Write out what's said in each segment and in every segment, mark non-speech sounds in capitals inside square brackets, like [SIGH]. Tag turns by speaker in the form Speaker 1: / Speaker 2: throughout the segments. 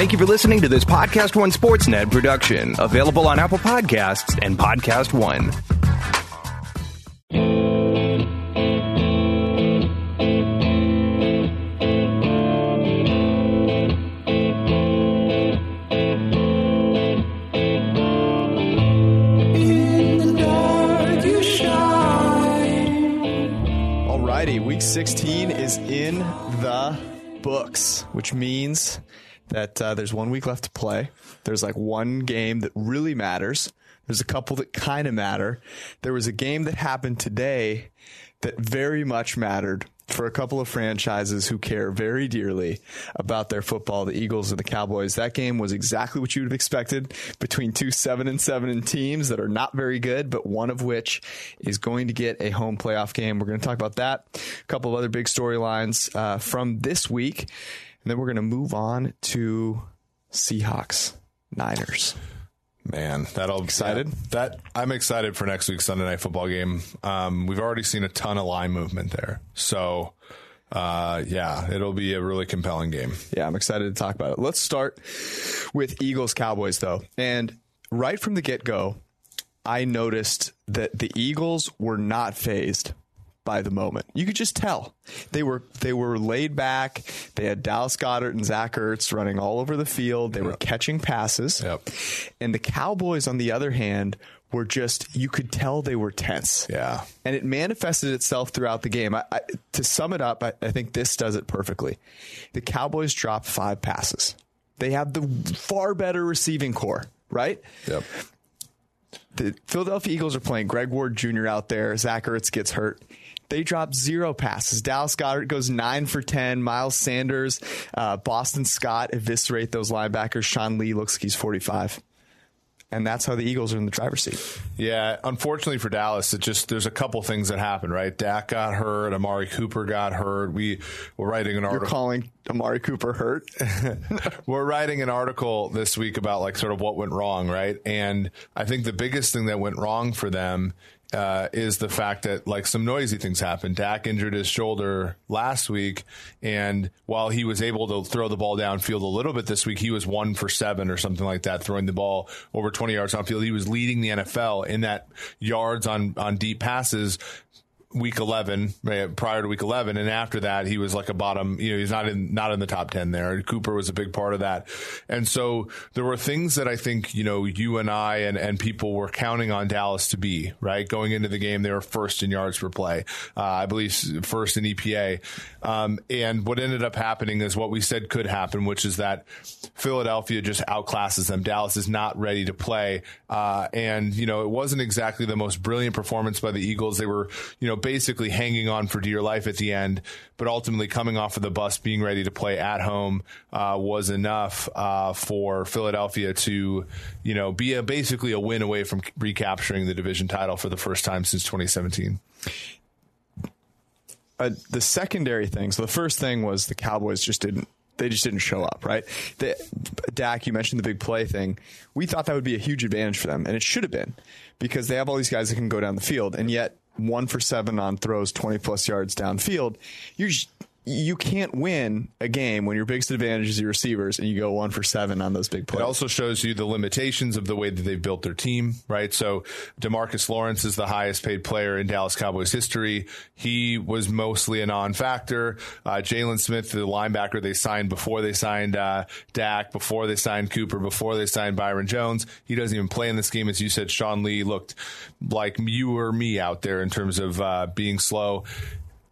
Speaker 1: Thank you for listening to this Podcast One Sportsnet production, available on Apple Podcasts and Podcast One.
Speaker 2: Alrighty, week 16 is in the books, which means that uh, there's one week left to play. There's like one game that really matters. There's a couple that kind of matter. There was a game that happened today that very much mattered for a couple of franchises who care very dearly about their football, the Eagles and the Cowboys. That game was exactly what you would have expected between two seven and seven teams that are not very good, but one of which is going to get a home playoff game. We're going to talk about that. A couple of other big storylines uh, from this week. And then we're going to move on to Seahawks, Niners.
Speaker 3: Man, that'll
Speaker 2: Excited?
Speaker 3: yeah, that I'm excited for next week's Sunday night football game. Um, we've already seen a ton of line movement there, so uh, yeah, it'll be a really compelling game.
Speaker 2: Yeah, I'm excited to talk about it. Let's start with Eagles Cowboys though. And right from the get go, I noticed that the Eagles were not fazed by the moment. You could just tell. They were they were laid back. They had Dallas Goedert and Zach Ertz running all over the field. They were catching passes.
Speaker 3: Yep.
Speaker 2: And the Cowboys, on the other hand, were just you could tell they were tense.
Speaker 3: Yeah.
Speaker 2: And it manifested itself throughout the game. I, I, to sum it up, I, I think this does it perfectly. The Cowboys dropped five passes. They have the far better receiving corps, right?
Speaker 3: Yep.
Speaker 2: The Philadelphia Eagles are playing Greg Ward Jr. out there. Zach Ertz gets hurt. They drop zero passes. Dallas Goedert goes nine for 10. Miles Sanders, uh, Boston Scott eviscerate those linebackers. Sean Lee looks like he's 45. And that's how the Eagles are in the driver's seat.
Speaker 3: Yeah, unfortunately for Dallas, it just there's a couple things that happened, right? Dak got hurt, Amari Cooper got hurt. We were writing an article.
Speaker 2: You're
Speaker 3: article.
Speaker 2: calling Amari Cooper hurt? [LAUGHS] [LAUGHS]
Speaker 3: we're writing an article this week about like sort of what went wrong, right? And I think the biggest thing that went wrong for them uh, is the fact that like some noisy things happened. Dak injured his shoulder last week, and while he was able to throw the ball downfield a little bit this week, he was one for seven or something like that, throwing the ball over 20 yards downfield. He was leading the NFL in that yards on on deep passes week 11 uh, prior to week 11 and after that he was like a bottom you know he's not in not in the top 10 there. Cooper was a big part of that. And so there were things that i think you know you and i and, and people were counting on dallas to be right? Going into the game they were first in yards per play uh, i believe first in epa um, and what ended up happening is what we said could happen which is that philadelphia just outclasses them. Dallas is not ready to play uh, and you know it wasn't exactly the most brilliant performance by the eagles. They were you know basically hanging on for dear life at the end, but ultimately coming off of the bus, being ready to play at home uh, was enough uh, for Philadelphia to, you know, be a, basically a win away from recapturing the division title for the first time since 2017.
Speaker 2: uh, the secondary thing. So the first thing was the Cowboys just didn't. They just didn't show up, right? The, Dak, you mentioned the big play thing. We thought that would be a huge advantage for them, and it should have been because they have all these guys that can go down the field, and yet one for seven on throws, twenty plus yards downfield. You're you can't win a game when your biggest advantage is your receivers, and you go one for seven on those big plays.
Speaker 3: It also shows you the limitations of the way that they've built their team, right? So Demarcus Lawrence is the highest paid player in Dallas Cowboys history. He was mostly a non-factor. Uh, Jaylon Smith, the linebacker they signed before they signed uh, Dak, before they signed Cooper, before they signed Byron Jones. He doesn't even play in this game. As you said, Sean Lee looked like you or me out there in terms of uh, being slow.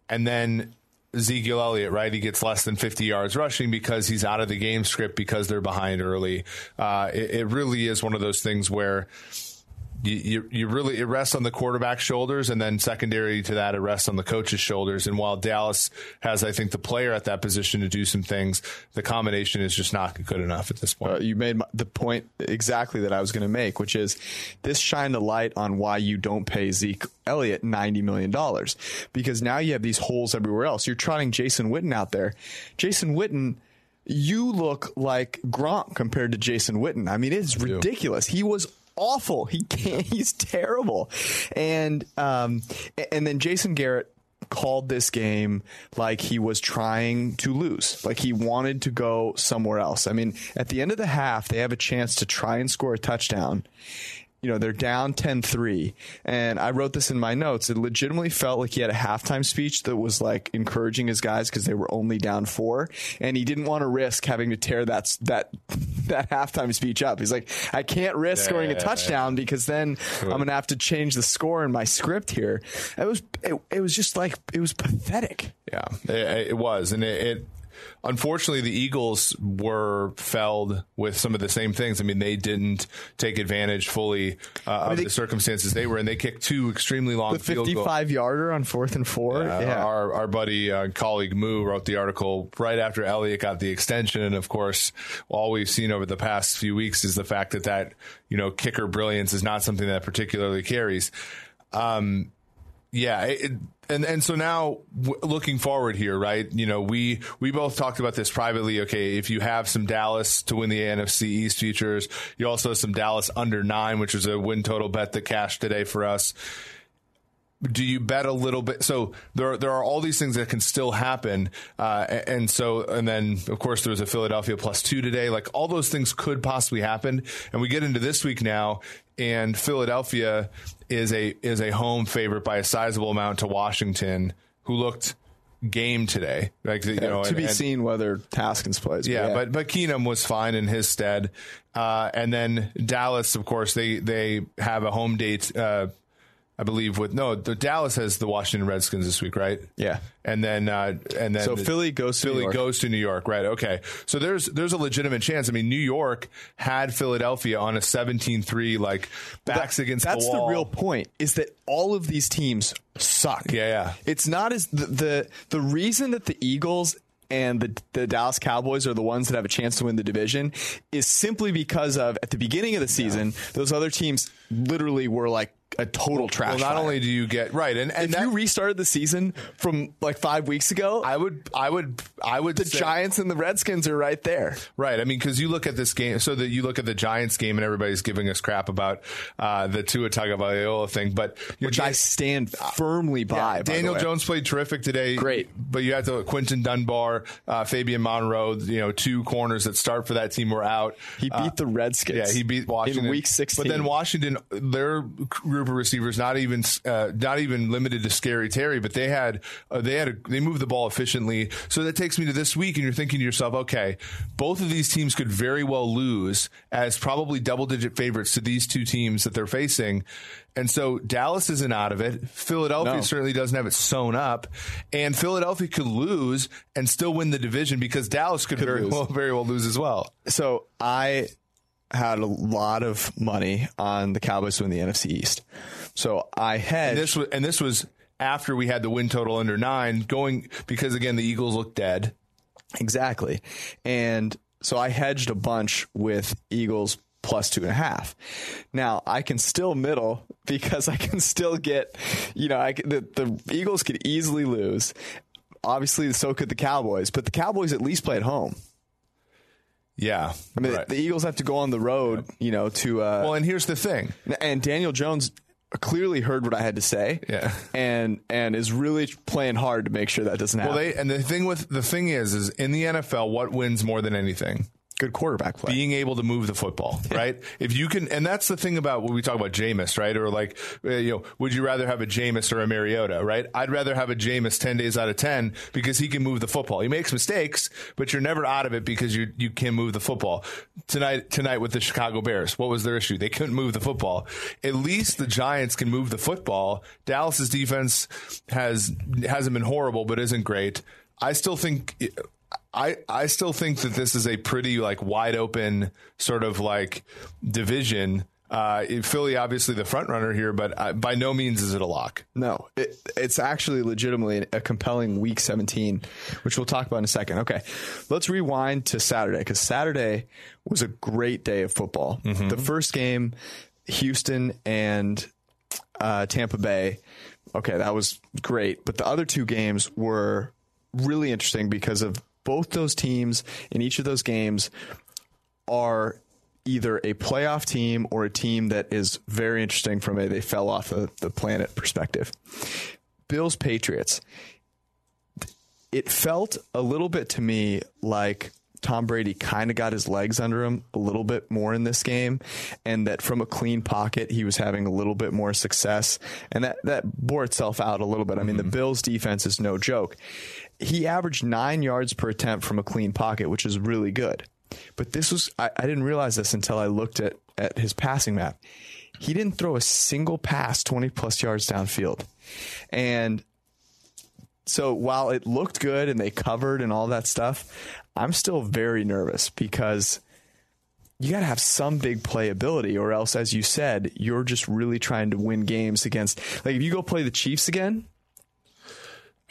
Speaker 3: And then Ezekiel Elliott, right? He gets less than 50 yards rushing because he's out of the game script because they're behind early. Uh, it, it, really is one of those things where you, you, you, really, it rests on the quarterback's shoulders, and then secondary to that, it rests on the coach's shoulders. And while Dallas has, I think, the player at that position to do some things, the combination is just not good enough at this point.
Speaker 2: Uh, you made the point exactly that I was going to make, which is this shined a light on why you don't pay Zeke Elliott $90 million because now you have these holes everywhere else. You're trotting Jason Witten out there. Jason Witten, you look like Gronk compared to Jason Witten. I mean, it's ridiculous. He was awful. He can't. [LAUGHS] He's terrible. And um, and then Jason Garrett called this game like he was trying to lose, like he wanted to go somewhere else. I mean, at the end of the half, they have a chance to try and score a touchdown you know, they're down 10 3. And I wrote this in my notes. It legitimately felt like he had a halftime speech that was like encouraging his guys because they were only down four. And he didn't want to risk having to tear that, that, that halftime speech up. He's like, I can't risk
Speaker 3: Yeah,
Speaker 2: scoring
Speaker 3: yeah,
Speaker 2: a touchdown
Speaker 3: yeah.
Speaker 2: because then I'm going to have to change the score in my script here. It was, it, it was just like, it was pathetic.
Speaker 3: Yeah, it, it was, and it, it. Unfortunately, the Eagles were felled with some of the same things. I mean, they didn't take advantage fully uh, of
Speaker 2: they-
Speaker 3: the circumstances they were in. They kicked two extremely long
Speaker 2: The
Speaker 3: field goals.
Speaker 2: 55 yarder on fourth and four.
Speaker 3: Uh,
Speaker 2: yeah.
Speaker 3: Our our buddy uh, colleague Moo wrote the article right after Elliott got the extension, and of course, all we've seen over the past few weeks is the fact that that you know kicker brilliance is not something that particularly carries. Um, yeah, it, and and so now w- looking forward here, right? You know, we we both talked about this privately. Okay, if you have some Dallas to win the NFC East futures, you also have some Dallas under nine, which is a win total bet that cashed today for us do you bet a little bit? So there, there are all these things that can still happen, uh, and so, and then of course there was a Philadelphia plus two today. Like all those things could possibly happen, and we get into this week now, and Philadelphia is a is a home favorite by a sizable amount to Washington, who looked game today. Like you know,
Speaker 2: to
Speaker 3: and-
Speaker 2: be
Speaker 3: and-
Speaker 2: seen whether Haskins plays.
Speaker 3: yeah, but but Keenum was fine in his stead, uh, and then Dallas, of course, they they have a home date. Uh, I believe with no, the Dallas has the Washington Redskins this week, right?
Speaker 2: Yeah.
Speaker 3: and then uh, and then
Speaker 2: So
Speaker 3: the-
Speaker 2: Philly goes to New
Speaker 3: Philly
Speaker 2: York.
Speaker 3: goes to New York, right? Okay, so there's there's a legitimate chance. I mean, New York had Philadelphia on a 17-3, like backs
Speaker 2: That-
Speaker 3: against
Speaker 2: that's
Speaker 3: the wall.
Speaker 2: real point is that all of these teams suck
Speaker 3: Yeah, yeah.
Speaker 2: it's not as the the, the reason that the eagles and the, the Dallas Cowboys are the ones that have a chance to win the division is simply because of at the beginning of the season those other teams literally were like a total trash.
Speaker 3: Well, not
Speaker 2: fire.
Speaker 3: only do you get right, and and
Speaker 2: if
Speaker 3: that,
Speaker 2: you restarted the season from like five weeks ago,
Speaker 3: I would I would I would
Speaker 2: the
Speaker 3: say-
Speaker 2: Giants and the Redskins are right there.
Speaker 3: Right. I mean, because you look at this game, so that you look at the Giants game, and everybody's giving us crap about uh, the Tua Tagovailoa thing, but
Speaker 2: Which I stand firmly by. by the
Speaker 3: Daniel
Speaker 2: way.
Speaker 3: Jones played terrific today.
Speaker 2: Great.
Speaker 3: but you have to Quinton Dunbar, uh, Fabian Moreau. You know, two corners that start for that team were out.
Speaker 2: He beat
Speaker 3: Uh,
Speaker 2: the Redskins.
Speaker 3: yeah, he beat Washington
Speaker 2: in Week 16.
Speaker 3: But then Washington, their group of receivers, not even uh, not even limited to Scary Terry, but they had uh, they had a, they moved the ball efficiently. So that takes me to this week, and you're thinking to yourself, okay, both of these teams could very well lose as probably double digit favorites to these two teams that they're facing. And so Dallas isn't out of it. Philadelphia
Speaker 2: No.
Speaker 3: certainly doesn't have it sewn up, and Philadelphia could lose and still win the division because Dallas could, very
Speaker 2: lose.
Speaker 3: well very well lose as well.
Speaker 2: So I had a lot of money on the Cowboys to win the NFC East. So I had
Speaker 3: And this was and this was after we had the win total under nine going because again the Eagles looked dead.
Speaker 2: exactly, and so I hedged a bunch with Eagles plus two and a half. Now I can still middle [LAUGHS] because I can still get, you know, I the, the Eagles could easily lose. Obviously, so could the Cowboys, but the Cowboys at least play at home.
Speaker 3: Yeah,
Speaker 2: I mean,
Speaker 3: right.
Speaker 2: the Eagles have to go on the road, you know, to uh,
Speaker 3: well, and here's the thing.
Speaker 2: and Daniel Jones clearly heard what I had to say,
Speaker 3: Yeah.
Speaker 2: and and is really playing hard to make sure that doesn't happen.
Speaker 3: Well, they and the thing with the thing is, is in the NFL, what wins more than anything?
Speaker 2: Good quarterback play.
Speaker 3: being able to move the football, right? If you can, and that's the thing about when we talk about Jameis, right? Or like, uh, you know, would you rather have a Jameis or a Mariota, right? I'd rather have a Jameis 10 days out of 10 because he can move the football. He makes mistakes, but you're never out of it because you you can move the football. Tonight, tonight with the Chicago Bears, what was their issue? They couldn't move the football. At least the Giants can move the football. Dallas's defense has, hasn't been horrible, but isn't great. I still think I, I still think that this is a pretty like wide open sort of like division. Uh, Philly obviously the front runner here, but uh, by no means is it a lock.
Speaker 2: No, it, it's actually legitimately a compelling week 17, which we'll talk about in a second. Okay, let's rewind to Saturday because Saturday was a great day of football. The first game, Houston and uh, Tampa Bay. Okay, that was great, but the other two games were really interesting because of both those teams in each of those games are either a playoff team or a team that is very interesting from a they fell off the, the planet perspective. Bills Patriots, it felt a little bit to me like Tom Brady kind of got his legs under him a little bit more in this game, and that from a clean pocket he was having a little bit more success, and that that bore itself out a little bit. I mean, the mm-hmm. Bills' defense is no joke. He averaged nine yards per attempt from a clean pocket, which is really good. But this was I, I didn't realize this until I looked at at his passing map. He didn't throw a single pass twenty plus yards downfield, and so while it looked good and they covered and all that stuff, I'm still very nervous because you got to have some big playability, or else, as you said, you're just really trying to win games against. Like if you go play the Chiefs again,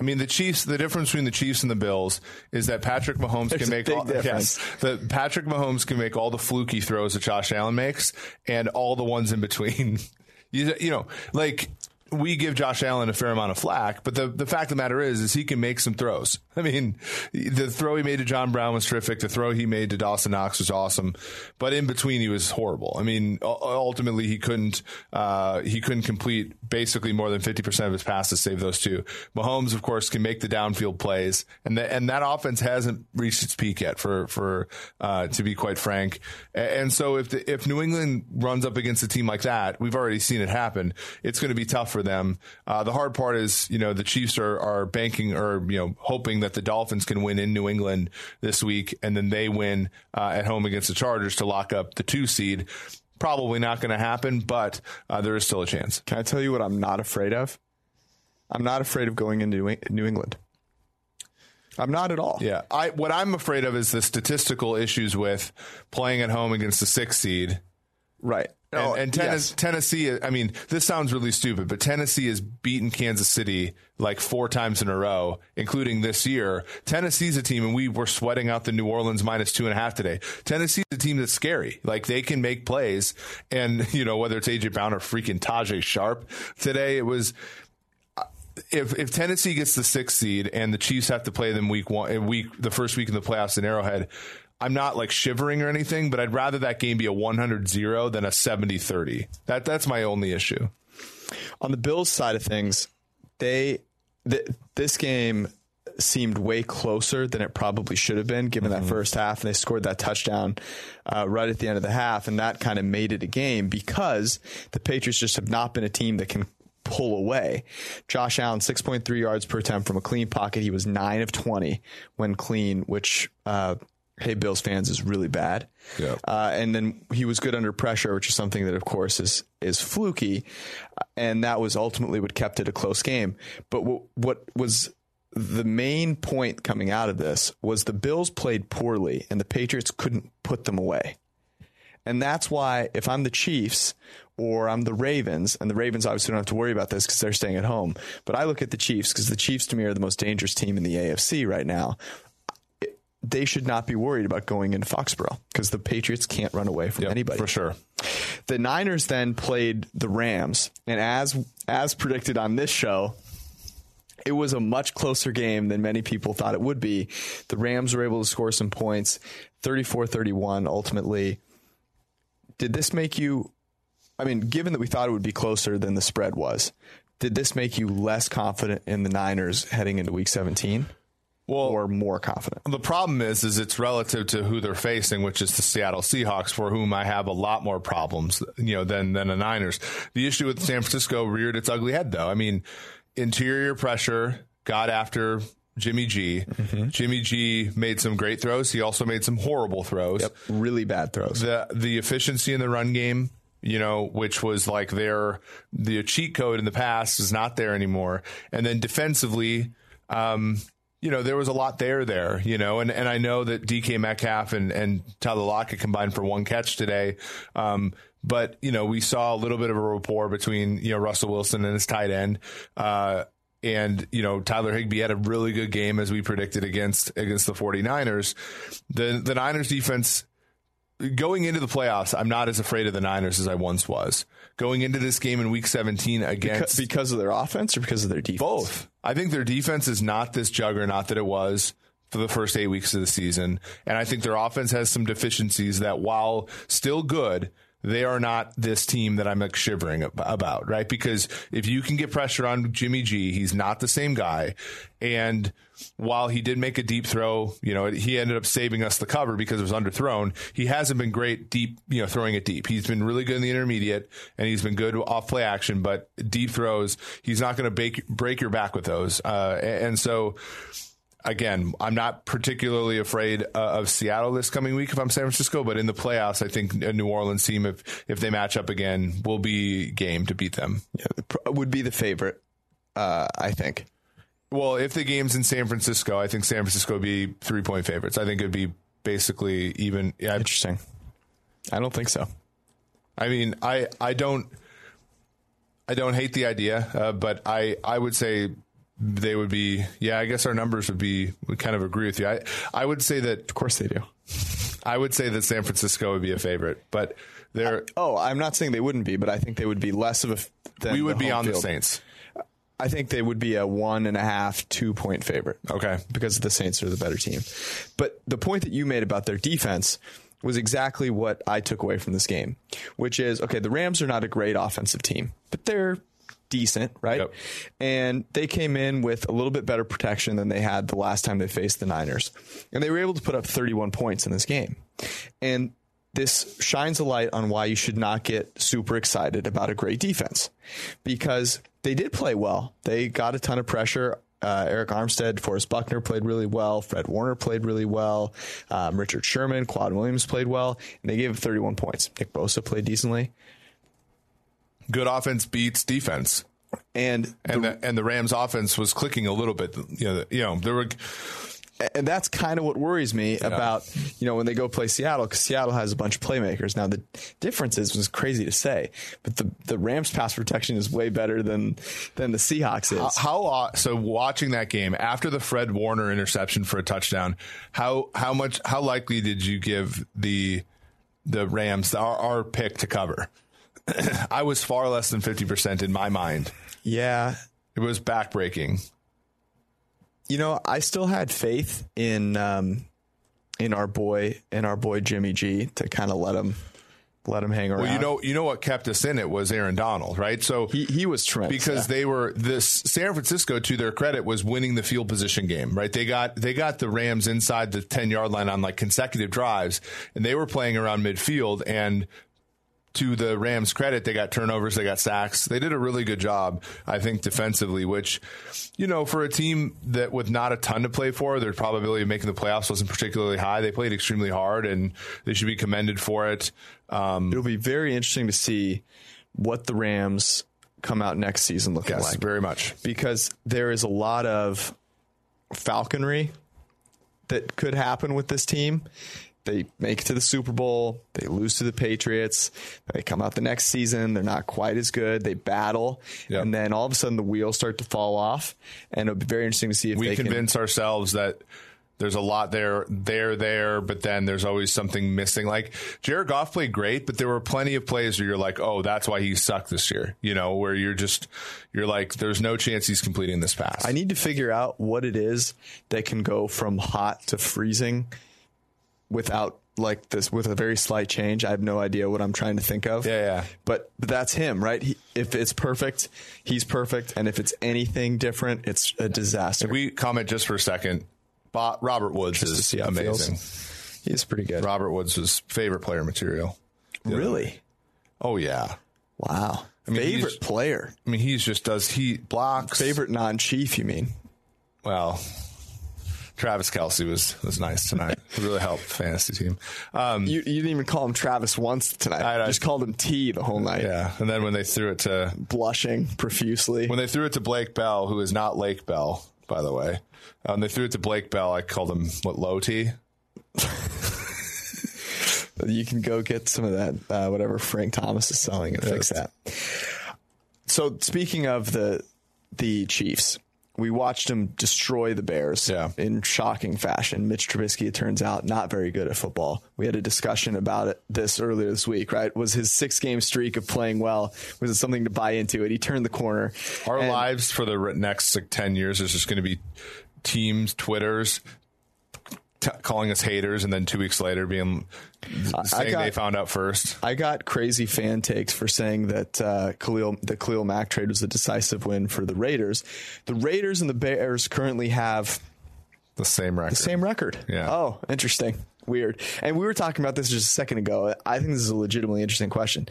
Speaker 3: I mean, the Chiefs. The difference between the Chiefs and the Bills is that Patrick Mahomes
Speaker 2: There's
Speaker 3: can make all,
Speaker 2: difference.
Speaker 3: yes, the Patrick Mahomes can make all the fluky throws that Josh Allen makes, and all the ones in between. [LAUGHS] you, you know, like we give Josh Allen a fair amount of flack, but the, the fact of the matter is, is he can make some throws. I mean, the throw he made to John Brown was terrific. The throw he made to Dawson Knox was awesome, but in between he was horrible. I mean, ultimately he couldn't, uh, he couldn't complete basically more than 50% of his passes, save those two. Mahomes, of course, can make the downfield plays and the, and that offense hasn't reached its peak yet for, for, uh, to be quite frank. And so if the, if New England runs up against a team like that, we've already seen it happen. It's going to be tough for them. Uh, the hard part is, you know, the Chiefs are, are banking or, you know, hoping that the Dolphins can win in New England this week and then they win uh, at home against the Chargers to lock up the two seed. Probably not going to happen, but uh, there is still a chance.
Speaker 2: can I tell you what I'm not afraid of? I'm not afraid of going into New- England. I'm not at all.
Speaker 3: Yeah, I what I'm afraid of is the statistical issues with playing at home against the sixth seed.
Speaker 2: Right.
Speaker 3: And,
Speaker 2: Oh,
Speaker 3: and Tennes-
Speaker 2: yes.
Speaker 3: Tennessee, I mean, this sounds really stupid, but Tennessee has beaten Kansas City like four times in a row, including this year. Tennessee's a team, and we were sweating out the New Orleans minus two and a half today. Tennessee's a team that's scary. Like they can make plays, and you know whether it's AJ Brown or freaking Tajae Sharpe today, it was uh, if if Tennessee gets the sixth seed and the Chiefs have to play them week one, in week the first week in the playoffs in Arrowhead, I'm not like shivering or anything, but I'd rather that game be a 100-0 than a 70-30. That that's my only issue.
Speaker 2: on the Bills side of things, they th- this game seemed way closer than it probably should have been given that first half and they scored that touchdown uh, right at the end of the half and that kind of made it a game because the Patriots just have not been a team that can pull away. Josh Allen 6.3 yards per attempt from a clean pocket. He was 9 of 20 when clean, which uh, hey Bills fans is really bad.
Speaker 3: Yeah.
Speaker 2: Uh, and then he was good under pressure, which is something that, of course, is is fluky, Uh, and that was ultimately what kept it a close game. But what what was the main point coming out of this was the Bills played poorly, and the Patriots couldn't put them away. And that's why if I'm the Chiefs or I'm the Ravens, and the Ravens obviously don't have to worry about this because they're staying at home, but I look at the Chiefs because the Chiefs to me are the most dangerous team in the AFC right now. They should not be worried about going into Foxborough because the Patriots can't run away from anybody.
Speaker 3: for sure.
Speaker 2: The Niners then played the Rams, and as as predicted on this show, it was a much closer game than many people thought it would be. The Rams were able to score some points, 34-31 ultimately. Did this make you I mean, given that we thought it would be closer than the spread was, did this make you less confident in the Niners heading into week 17
Speaker 3: Well,
Speaker 2: or more confident?
Speaker 3: The problem is, is it's relative to who they're facing, which is the Seattle Seahawks, for whom I have a lot more problems, you know, than than the Niners. The issue with San Francisco reared its ugly head, though. I mean, interior pressure got after Jimmy G. Jimmy G made some great throws. He also made some horrible throws.
Speaker 2: Yep, really bad throws.
Speaker 3: The the efficiency in the run game. You know, which was like their the cheat code in the past is not there anymore. And then defensively, um, you know, there was a lot there there, you know, and, and I know that DK Metcalf and, and Tyler Lockett combined for one catch today. Um, but, you know, we saw a little bit of a rapport between, you know, Russell Wilson and his tight end. Uh, and, you know, Tyler Higbee had a really good game as we predicted against, against the 49ers. The, the Niners defense, going into the playoffs, I'm not as afraid of the Niners as I once was. Going into this game in week 17 against
Speaker 2: Because, because of their offense or because of their defense?
Speaker 3: both. I think their defense is not this juggernaut that it was for the first eight weeks of the season. And I think their offense has some deficiencies that while still good, they are not this team that I'm like shivering about, right? Because if you can get pressure on Jimmy G, he's not the same guy. And while he did make a deep throw, you know, he ended up saving us the cover because it was underthrown. He hasn't been great deep, you know, throwing it deep. He's been really good in the intermediate and he's been good off play action, but deep throws, he's not going to break your back with those. Uh, and so, again, I'm not particularly afraid uh, of Seattle this coming week if I'm San Francisco, but in the playoffs, I think a New Orleans team, if if they match up again, will be game to beat them.
Speaker 2: Yeah, would be the favorite, uh, I think.
Speaker 3: Well, if the game's in San Francisco, I think San Francisco would be three point favorites. I think it'd be basically even.
Speaker 2: Yeah, Interesting. I don't think so.
Speaker 3: I mean, I I don't. I don't hate the idea, uh, but I, I would say they would be yeah i guess our numbers would be would kind of agree with you. I i would say that
Speaker 2: of course they do.
Speaker 3: I would say that san francisco would be a favorite but they're
Speaker 2: oh i'm not saying they wouldn't be but i think they would be less of
Speaker 3: a we would be on field. the saints.
Speaker 2: I think they would be a one and a half two point favorite.
Speaker 3: Okay.
Speaker 2: Because the saints are the better team. But the point that you made about their defense was exactly what I took away from this game, which is okay, the Rams are not a great offensive team, but they're decent, right? Yep. And they came in with a little bit better protection than they had the last time they faced the Niners. And they were able to put up 31 points in this game. And this shines a light on why you should not get super excited about a great defense because they did play well. They got a ton of pressure. Uh, Arik Armstead, Forrest Buckner played really well. Fred Warner played really well. Um, Richard Sherman, K'Waun Williams played well, and they gave him 31 points. Nick Bosa played decently
Speaker 3: good offense beats defense.
Speaker 2: And
Speaker 3: and the, the, and the Rams offense was clicking a little bit. You know, you know there were
Speaker 2: and that's kind of what worries me yeah. about you know when they go play Seattle because Seattle has a bunch of playmakers. Now the difference is was crazy to say, but the the Rams pass protection is way better than than the Seahawks is.
Speaker 3: How, how uh, so watching that game after the Fred Warner interception for a touchdown, how how much how likely did you give the the Rams our, our pick to cover? [CLEARS THROAT] I was far less than 50% in my mind.
Speaker 2: Yeah.
Speaker 3: It was backbreaking.
Speaker 2: You know, I still had faith in um, in our boy in our boy Jimmy G to kind of let him let him hang around.
Speaker 3: Well, you know, you know what kept us in it was Aaron Donald, right? So
Speaker 2: he he was tremendous
Speaker 3: because
Speaker 2: yeah.
Speaker 3: they were this San Francisco to their credit was winning the field position game, right? They got they got the Rams inside the ten yard line on like consecutive drives, and they were playing around midfield, and to the Rams' credit, they got turnovers, they got sacks. They did a really good job, I think, defensively, which, you know, for a team that with not a ton to play for, their probability of making the playoffs wasn't particularly high. They played extremely hard and they should be commended for it.
Speaker 2: Um, It'll be very interesting to see what the Rams come out next season looking
Speaker 3: yes,
Speaker 2: like.
Speaker 3: very much.
Speaker 2: Because there is a lot of falconry that could happen with this team they make it to the Super Bowl, they lose to the Patriots, they come out the next season, they're not quite as good, they battle, yep. and then all of a sudden the wheels start to fall off, and it'll be very interesting to see if
Speaker 3: we
Speaker 2: convince
Speaker 3: can, ourselves that there's a lot there, there, there, but then there's always something missing. Like Jared Goff played great, but there were plenty of plays where you're like, oh, that's why he sucked this year. You know, where you're just, you're like, there's no chance he's completing this pass.
Speaker 2: I need to figure out what it is that can go from hot to freezing without like this with a very slight change. I have no idea what I'm trying to think of.
Speaker 3: Yeah, yeah.
Speaker 2: But, but that's him, right? He, if it's perfect, he's perfect, and if it's anything different, it's a disaster.
Speaker 3: If we comment just for a second, Bob, Robert Woods just is amazing.
Speaker 2: He's pretty good.
Speaker 3: Robert Woods was favorite player material.
Speaker 2: Really?
Speaker 3: Oh yeah.
Speaker 2: Wow. I mean, favorite player.
Speaker 3: I mean, he's just does he blocks.
Speaker 2: Favorite non-chief, you mean?
Speaker 3: Well, Travis Kelce was was nice tonight. Really helped the fantasy team.
Speaker 2: Um, you, you, didn't even call him Travis once tonight. I, I just called him T the whole night.
Speaker 3: Yeah, and then when they threw it to
Speaker 2: blushing profusely
Speaker 3: when they threw it to Blake Bell, who is not Lake Bell, by the way. Um, they threw it to Blake Bell. I called him what low T. [LAUGHS]
Speaker 2: you can go get some of that uh, whatever Frank Thomas is selling and fix that. So speaking of the the Chiefs, we watched him destroy the Bears
Speaker 3: yeah.
Speaker 2: in shocking fashion. Mitch Trubisky, it turns out, not very good at football. We had a discussion about it this earlier this week, right? Was his six game streak of playing well, was it something to buy into it? He turned the corner.
Speaker 3: Our and, lives for the next like, 10 years is just going to be teams, Twitters, t- calling us haters, and then two weeks later being saying
Speaker 2: got-
Speaker 3: they found out first.
Speaker 2: I got crazy fan takes for saying that uh, Khalil, the Khalil Mack trade was a decisive win for the Raiders. The Raiders and the Bears currently have
Speaker 3: The same record.
Speaker 2: the same record.
Speaker 3: Yeah.
Speaker 2: Oh, interesting. Weird. And we were talking about this just a second ago. I think this is a legitimately interesting question.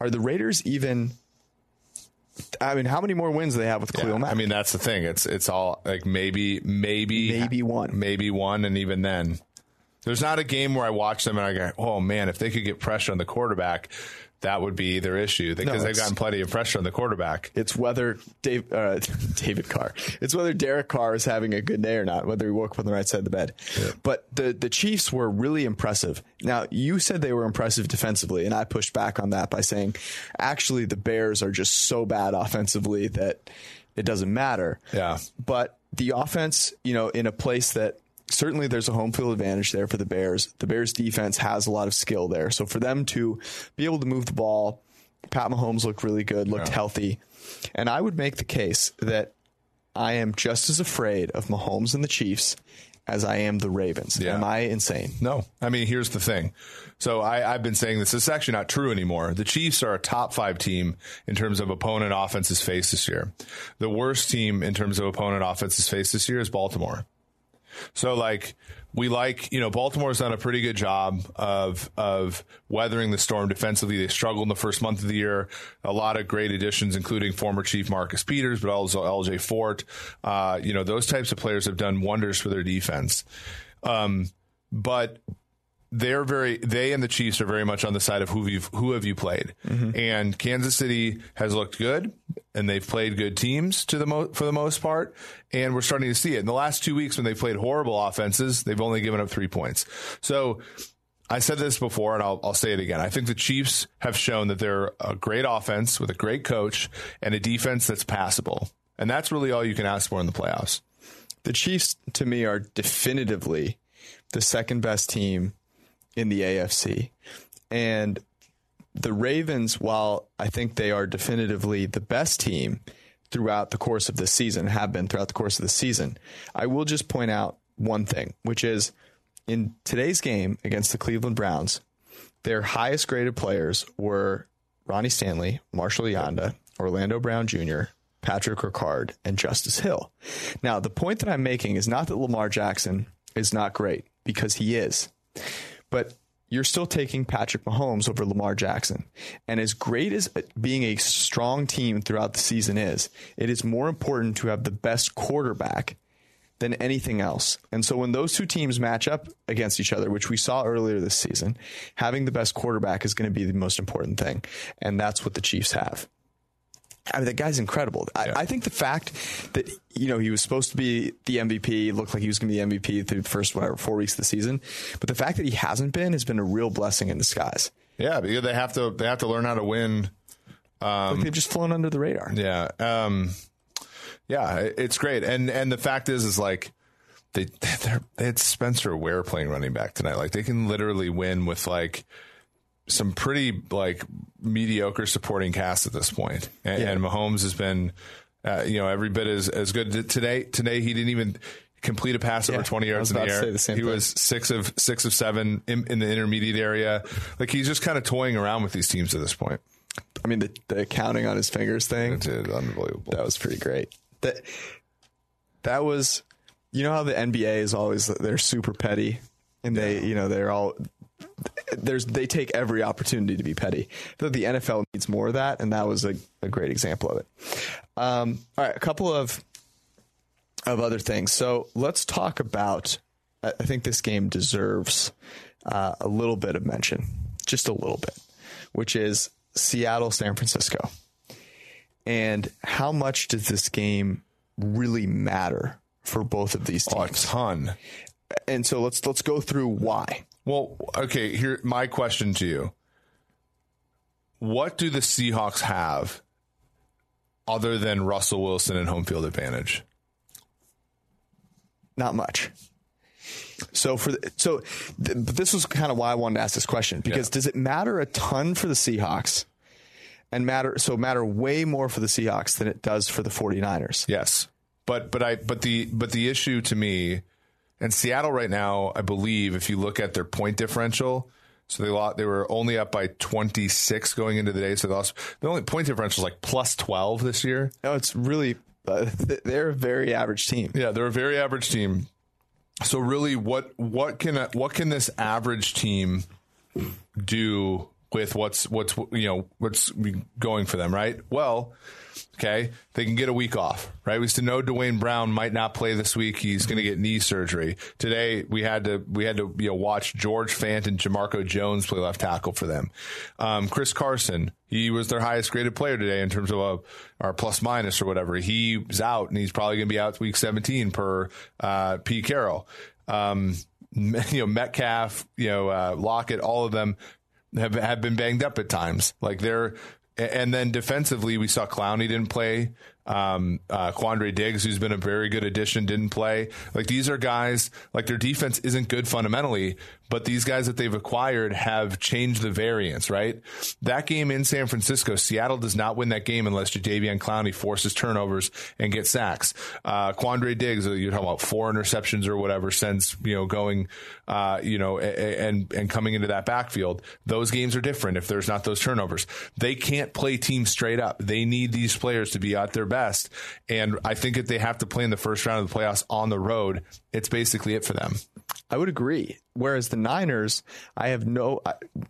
Speaker 2: Are the Raiders even? I mean, how many more wins do they have with
Speaker 3: Yeah,
Speaker 2: Khalil Mack?
Speaker 3: I mean, that's the thing. It's it's all like maybe, maybe,
Speaker 2: Maybe one.
Speaker 3: maybe one, and even then, there's not a game where I watch them and I go, "Oh man, if they could get pressure on the quarterback, that would be their issue." Because they've gotten plenty of pressure on the quarterback.
Speaker 2: It's whether Dave, uh, [LAUGHS] David Carr. It's whether Derek Carr is having a good day or not. Whether he woke up on the right side of the bed. But the the Chiefs were really impressive. Now you said they were impressive defensively, and I pushed back on that by saying, actually, the Bears are just so bad offensively that it doesn't matter.
Speaker 3: Yeah.
Speaker 2: But the offense, you know, in a place that certainly there's a home field advantage there for the Bears. The Bears defense has a lot of skill there. So for them to be able to move the ball, Pat Mahomes looked really good, looked healthy. And I would make the case that I am just as afraid of Mahomes and the Chiefs as I am the Ravens.
Speaker 3: Yeah.
Speaker 2: Am I insane?
Speaker 3: No, I mean, here's the thing. So I, I've been saying this. It's actually not true anymore. The Chiefs are a top five team in terms of opponent offenses faced this year. The worst team in terms of opponent offenses faced this year is Baltimore. So like we like, you know, Baltimore's done a pretty good job of of weathering the storm defensively. They struggled in the first month of the year. A lot of great additions, including former Chief Marcus Peters, but also LJ Fort. Uh, you know, those types of players have done wonders for their defense. Um, but they're very they and the Chiefs are very much on the side of who you've who have you played, mm-hmm. and Kansas City has looked good, and they've played good teams to the mo- for the most part, and we're starting to see it in the last two weeks when they played horrible offenses, they've only given up three points. So. I said this before, and I'll, I'll say it again. I think the Chiefs have shown that they're a great offense with a great coach and a defense that's passable, and that's really all you can ask for in the playoffs.
Speaker 2: The Chiefs, to me, are definitively the second best team in the AFC. And the Ravens, while I think they are definitively the best team throughout the course of the season, have been throughout the course of the season, I will just point out one thing, which is in today's game against the Cleveland Browns, their highest graded players were Ronnie Stanley, Marshall Yanda, Orlando Brown Jr., Patrick Ricard, and Justice Hill. Now, the point that I'm making is not that Lamar Jackson is not great, because he is. But you're still taking Patrick Mahomes over Lamar Jackson. And as great as being a strong team throughout the season is, it is more important to have the best quarterback than anything else. And so when those two teams match up against each other, which we saw earlier this season, having the best quarterback is going to be the most important thing. And that's what the Chiefs have. I mean, that guy's incredible. I, I think the fact that, you know, he was supposed to be the MVP, looked like he was going to be the MVP through the first, whatever, four weeks of the season. But the fact that he hasn't been has been a real blessing in disguise.
Speaker 3: Yeah, because they have to they have to learn how to win
Speaker 2: like they've just flown under the radar.
Speaker 3: Yeah. Um, yeah, it's great. And and the fact is is like they [LAUGHS] they're, they had Spencer Ware playing running back tonight. Like they can literally win with like some pretty like mediocre supporting cast at this point. And, and Mahomes has been uh, you know every bit as as good today. Today he didn't even complete a pass over 20 yards in the air.
Speaker 2: the
Speaker 3: he
Speaker 2: thing.
Speaker 3: was six of six of seven in, in the intermediate area. Like he's just kind of toying around with these teams at this point.
Speaker 2: I mean, the, the counting on his fingers thing.
Speaker 3: Unbelievable.
Speaker 2: That was pretty great. That that was, you know how the NBA is always they're super petty, and they you know they're all there's they take every opportunity to be petty. Feel the NFL needs more of that, and that was a, a great example of it. Um, all right, a couple of of other things. So let's talk about. I think this game deserves uh, a little bit of mention, just a little bit, which is Seattle, San Francisco and how much does this game really matter for both of these
Speaker 3: Oh, a
Speaker 2: teams?
Speaker 3: ton.
Speaker 2: and so let's let's go through why.
Speaker 3: Well, okay, here my question to you. What do the Seahawks have other than Russell Wilson and home field advantage?
Speaker 2: Not much. So for the, so th- but this was kind of why I wanted to ask this question because
Speaker 3: Yeah.
Speaker 2: does it matter a ton for the Seahawks and matter so matter way more for the Seahawks than it does for the 49ers?
Speaker 3: Yes. But but I but the but the issue to me And Seattle right now, I believe, if you look at their point differential, so they lost, they were only up by 26 going into the day. So they lost the only point differential is like plus 12 this year.
Speaker 2: No, it's really uh, they're a very average team.
Speaker 3: Yeah, they're a very average team. So really, what what can what can this average team do with what's what's you know what's going for them? Right. Well, Okay, they can get a week off, right? We still know Duane Brown might not play this week. He's going to get knee surgery. Today we had to we had to you know watch George Fant and Jamarco Jones play left tackle for them. Um, Chris Carson, he was their highest graded player today in terms of a our plus minus or whatever. He's out and he's probably going to be out week 17 per uh, P Carroll. Um, [LAUGHS] you know Metcalf, you know uh, Lockett, all of them have have been banged up at times. Like they're and then defensively, we saw Clowney didn't play. Um, uh, Quandre Diggs, who's been a very good addition, didn't play. Like these are guys, like their defense isn't good fundamentally, but these guys that they've acquired have changed the variance, right? That game in San Francisco, Seattle does not win that game unless Jadeveon Clowney forces turnovers and gets sacks. Uh, Quandre Diggs, uh, you're talking about four interceptions or whatever since, you know, going, uh, you know, and, and coming into that backfield. Those games are different if there's not those turnovers. They can't play teams straight up. They need these players to be at their best best. And I think if they have to play in the first round of the playoffs on the road, it's basically it for them.
Speaker 2: I would agree. Whereas the Niners, I have no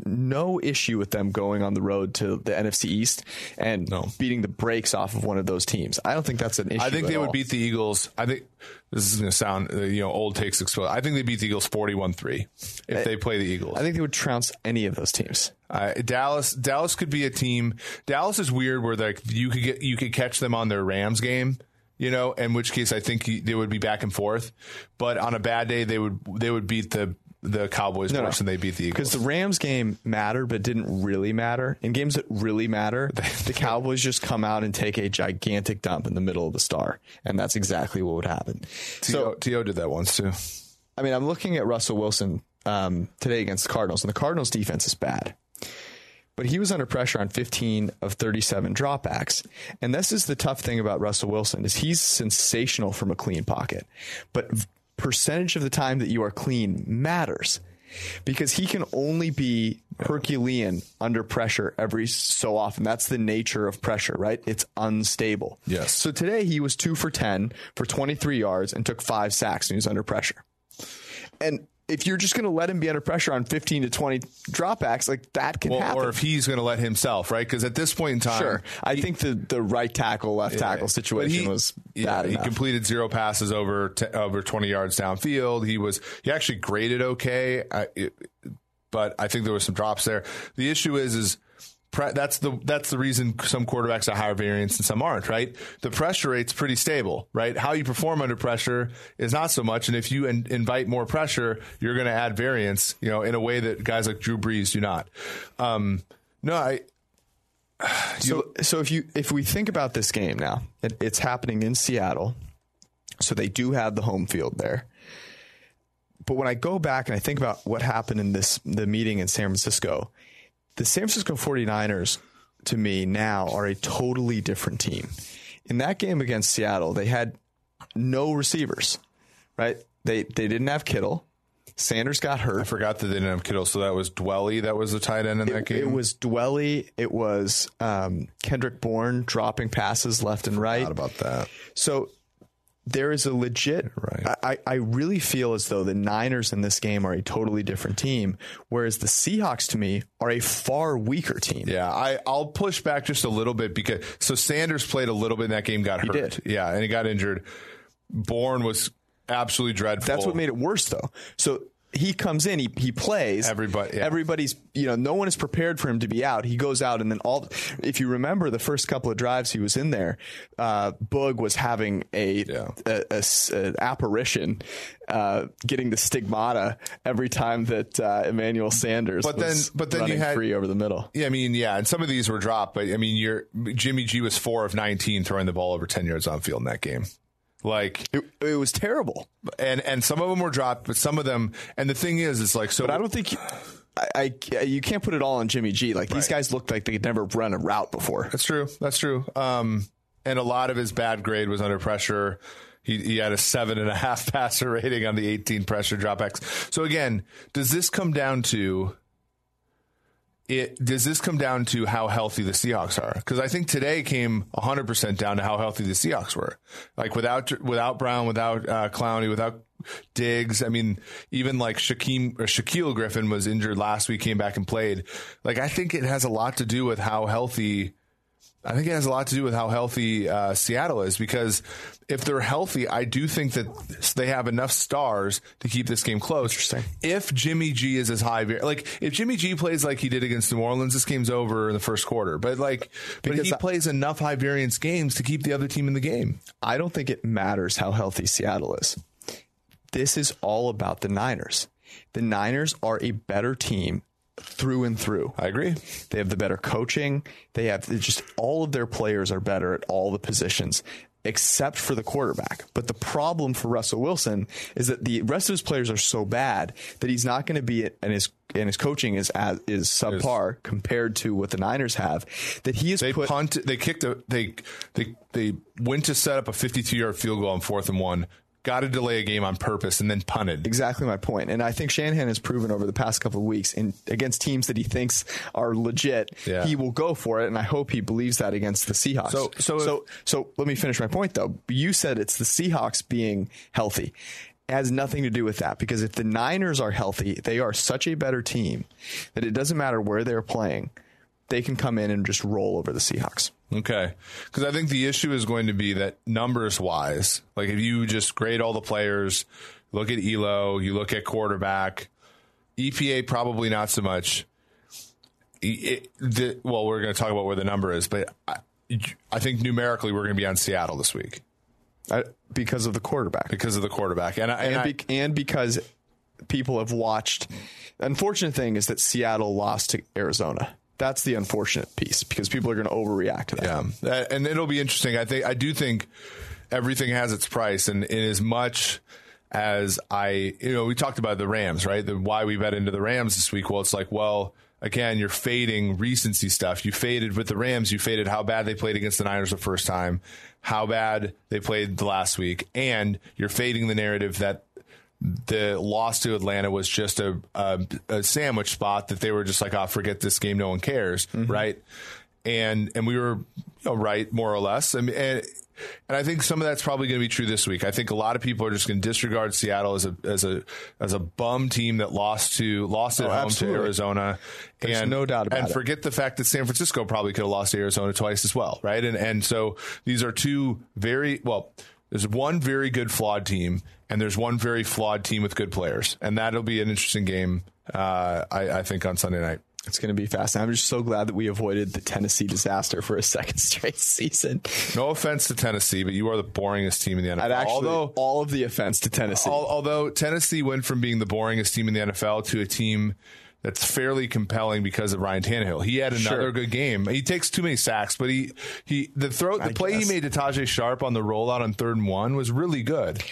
Speaker 2: no issue with them going on the road to the NFC East and no. beating the brakes off of one of those teams. I don't think that's an issue.
Speaker 3: I think they
Speaker 2: all.
Speaker 3: would beat the Eagles. I think this is going to sound uh, you know old takes exposed. I think they beat the Eagles 41-3 if I, they play the Eagles.
Speaker 2: I think they would trounce any of those teams.
Speaker 3: Uh, Dallas Dallas could be a team. Dallas is weird where like you could get you could catch them on their Rams game you know, in which case I think he, they would be back and forth. But on a bad day, they would they would beat the the Cowboys no, worse no. than they beat the Eagles.
Speaker 2: Because the Rams game mattered, but didn't really matter. In games that really matter, [LAUGHS] the Cowboys just come out and take a gigantic dump in the middle of the star, and that's exactly what would happen.
Speaker 3: So To did that once too.
Speaker 2: I mean, I'm looking at Russell Wilson um, today against the Cardinals, and the Cardinals defense is bad. But he was under pressure on 15 of 37 dropbacks. And this is the tough thing about Russell Wilson is he's sensational from a clean pocket. But percentage of the time that you are clean matters because he can only be Herculean under pressure every so often. That's the nature of pressure, right? It's unstable.
Speaker 3: Yes.
Speaker 2: So today he was two for 10 for 23 yards and took five sacks and he was under pressure. And if you're just going to let him be under pressure on 15 to 20 dropbacks, like that can well, happen.
Speaker 3: Or if he's going to let himself, right? Because at this point in time,
Speaker 2: sure. I
Speaker 3: he,
Speaker 2: think the the right tackle, left yeah, tackle situation he, was yeah,
Speaker 3: He completed zero passes over t- over 20 yards downfield. He was he actually graded okay, I, it, but I think there was some drops there. The issue is is that's the that's the reason some quarterbacks are higher variance and some aren't, right? The pressure rate's pretty stable, right? How you perform under pressure is not so much, and if you in, invite more pressure, you're going to add variance, you know, in a way that guys like Drew Brees do not. Um, no, I. [SIGHS]
Speaker 2: so, so if you if we think about this game now, it, it's happening in Seattle, so they do have the home field there. But when I go back and I think about what happened in this the meeting in San Francisco, the San Francisco 49ers, to me, now are a totally different team. In that game against Seattle, they had no receivers, right? They they didn't have Kittle. Sanders got hurt.
Speaker 3: I forgot that they didn't have Kittle, so that was Dwelley. that was the tight end in
Speaker 2: it,
Speaker 3: that game.
Speaker 2: It was Dwelley. It was um, Kendrick Bourne dropping passes left and right.
Speaker 3: about that.
Speaker 2: So there is a legit. Right. I, I really feel as though the Niners in this game are a totally different team, whereas the Seahawks to me are a far weaker team.
Speaker 3: Yeah, I, I'll push back just a little bit because so Sanders played a little bit in that game, got hurt.
Speaker 2: Did.
Speaker 3: Yeah, and he got injured. Bourne was absolutely dreadful.
Speaker 2: That's what made it worse though. So he comes in, he he plays.
Speaker 3: Everybody, yeah.
Speaker 2: everybody's you know, no one is prepared for him to be out. He goes out, and then all. If you remember the first couple of drives he was in there, uh, Boog was having a, yeah. a, a, a an uh, getting the stigmata every time that uh, Emmanuel Sanders. But then, but then you had free over the middle.
Speaker 3: Yeah, I mean, yeah, and some of these were dropped, but I mean, you're Jimmy G was four of nineteen throwing the ball over ten yards on field in that game. Like
Speaker 2: it, it, was terrible,
Speaker 3: and and some of them were dropped, but some of them. And the thing is, it's like so.
Speaker 2: But I don't think. You, I, I, you can't put it all on Jimmy G. Like these guys looked like they would never run a route before.
Speaker 3: That's true. That's true. Um, and a lot of his bad grade was under pressure. He, he had a seven and a half [LAUGHS] passer rating on the 18 pressure dropbacks. So again, does this come down to it? Does this come down to how healthy the Seahawks are? Because I think today came 100 percent down to how healthy the Seahawks were. Like without without Brown, without uh, Clowney, without Diggs. I mean, even like Shaquem or Shaquill Griffin was injured last week, came back and played. Like I think it has a lot to do with how healthy I think it has a lot to do with how healthy uh, Seattle is because if they're healthy, I do think that they have enough stars to keep this game close.
Speaker 2: Interesting.
Speaker 3: If Jimmy G is as high, like if Jimmy G plays like he did against New Orleans, this game's over in the first quarter. But like, but he
Speaker 2: I-
Speaker 3: plays enough high variance games to keep the other team in the game.
Speaker 2: I don't think it matters how healthy Seattle is. This is all about the Niners. The Niners are a better team through and through.
Speaker 3: I agree.
Speaker 2: They have the better coaching. They have just all of their players are better at all the positions except for the quarterback. But the problem for Russell Wilson is that the rest of his players are so bad that he's not going to be and his and his coaching is as is subpar compared to what the Niners have. That he is
Speaker 3: They
Speaker 2: put
Speaker 3: punt. They kicked a. They they they went to set up a 52 yard field goal on fourth and one. Got to delay a game on purpose and then punted.
Speaker 2: Exactly my point. And I think Shanahan has proven over the past couple of weeks in against teams that he thinks are legit,
Speaker 3: Yeah.
Speaker 2: he will go for it. And I hope he believes that against the Seahawks.
Speaker 3: So- so if-
Speaker 2: so, so let me finish my point though. You said it's the Seahawks being healthy. It has nothing to do with that because if the Niners are healthy, they are such a better team that it doesn't matter where they're playing. They can come in and just roll over the Seahawks.
Speaker 3: Okay. Because I think the issue is going to be that numbers wise, like if you just grade all the players, look at Elo, you look at quarterback, EPA probably not so much. It, the, well, we're going to talk about where the number is, but I, I think numerically we're going to be on Seattle this week
Speaker 2: Uh, because of the quarterback.
Speaker 3: because of the quarterback. And, I, and,
Speaker 2: and,
Speaker 3: I,
Speaker 2: be- and because people have watched. The unfortunate thing is that Seattle lost to Arizona. That's the unfortunate piece because people are going to overreact to that.
Speaker 3: Yeah, and it'll be interesting. I think I do think everything has its price, and in as much as I, you know, we talked about the Rams, right? The why we bet into the Rams this week. Well, it's like, well, again, you're fading recency stuff. You faded with the Rams. You faded how bad they played against the Niners the first time, how bad they played the last week, and you're fading the narrative that the loss to Atlanta was just a, a, a sandwich spot that they were just like, oh, forget this game, no one cares, mm-hmm. right? And and we were you know, right more or less. I mean, and, and I think some of that's probably going to be true this week. I think a lot of people are just going to disregard Seattle as a as a as a bum team that lost to lost at
Speaker 2: Oh,
Speaker 3: home
Speaker 2: absolutely.
Speaker 3: to Arizona.
Speaker 2: There's
Speaker 3: and
Speaker 2: no doubt about
Speaker 3: and
Speaker 2: it.
Speaker 3: forget the fact that San Francisco probably could have lost to Arizona twice as well, right? And and so these are two very well. There's one very good flawed team, and there's one very flawed team with good players, and that'll be an interesting game. Uh, I, I think on Sunday night.
Speaker 2: It's going to be fast. I'm just so glad that we avoided the Tennessee disaster for a [LAUGHS] second straight season.
Speaker 3: No offense to Tennessee, but you are the boringest team in the NFL.
Speaker 2: I'd actually
Speaker 3: although
Speaker 2: all of the offense to Tennessee.
Speaker 3: al- although Tennessee went from being the boringest team in the NFL to a team that's fairly compelling because of Ryan Tannehill. He had another
Speaker 2: Sure.
Speaker 3: good game. He takes too many sacks, but he he the throw the
Speaker 2: I
Speaker 3: play
Speaker 2: guess.
Speaker 3: he made to Tajae Sharpe on the rollout on third and one was really good.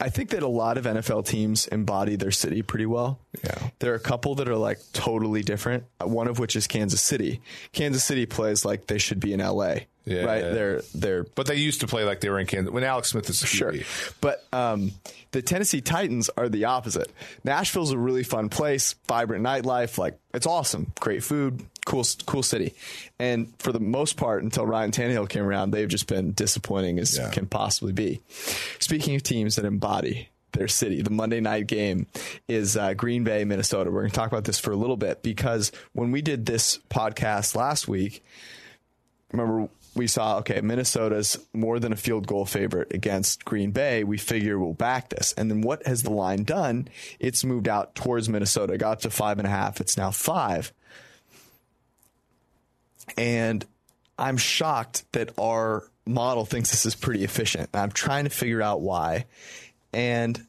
Speaker 2: I think that a lot of NFL teams embody their city pretty well.
Speaker 3: Yeah.
Speaker 2: There are a couple that are like totally different. One of which is Kansas City. Kansas City plays like they should be in LA.
Speaker 3: Yeah.
Speaker 2: Right? They're they're
Speaker 3: But they used to play like they were in Kansas when Alex Smith is a
Speaker 2: Sure. But um, the Tennessee Titans are the opposite. Nashville's a really fun place, vibrant nightlife. Like, it's awesome. Great food, cool, cool city. And for the most part, until Ryan Tannehill came around, they've just been disappointing as
Speaker 3: Yeah.
Speaker 2: can possibly be. Speaking of teams that embody their city, the Monday night game is uh, Green Bay, Minnesota. We're going to talk about this for a little bit because when we did this podcast last week, remember we saw okay minnesota's more than a field goal favorite against green bay. We figure we'll back this. And then what has the line done? It's moved out towards minnesota. It got to five and a half. It's now five. And i'm shocked that our model thinks this is pretty efficient. I'm trying to figure out why. And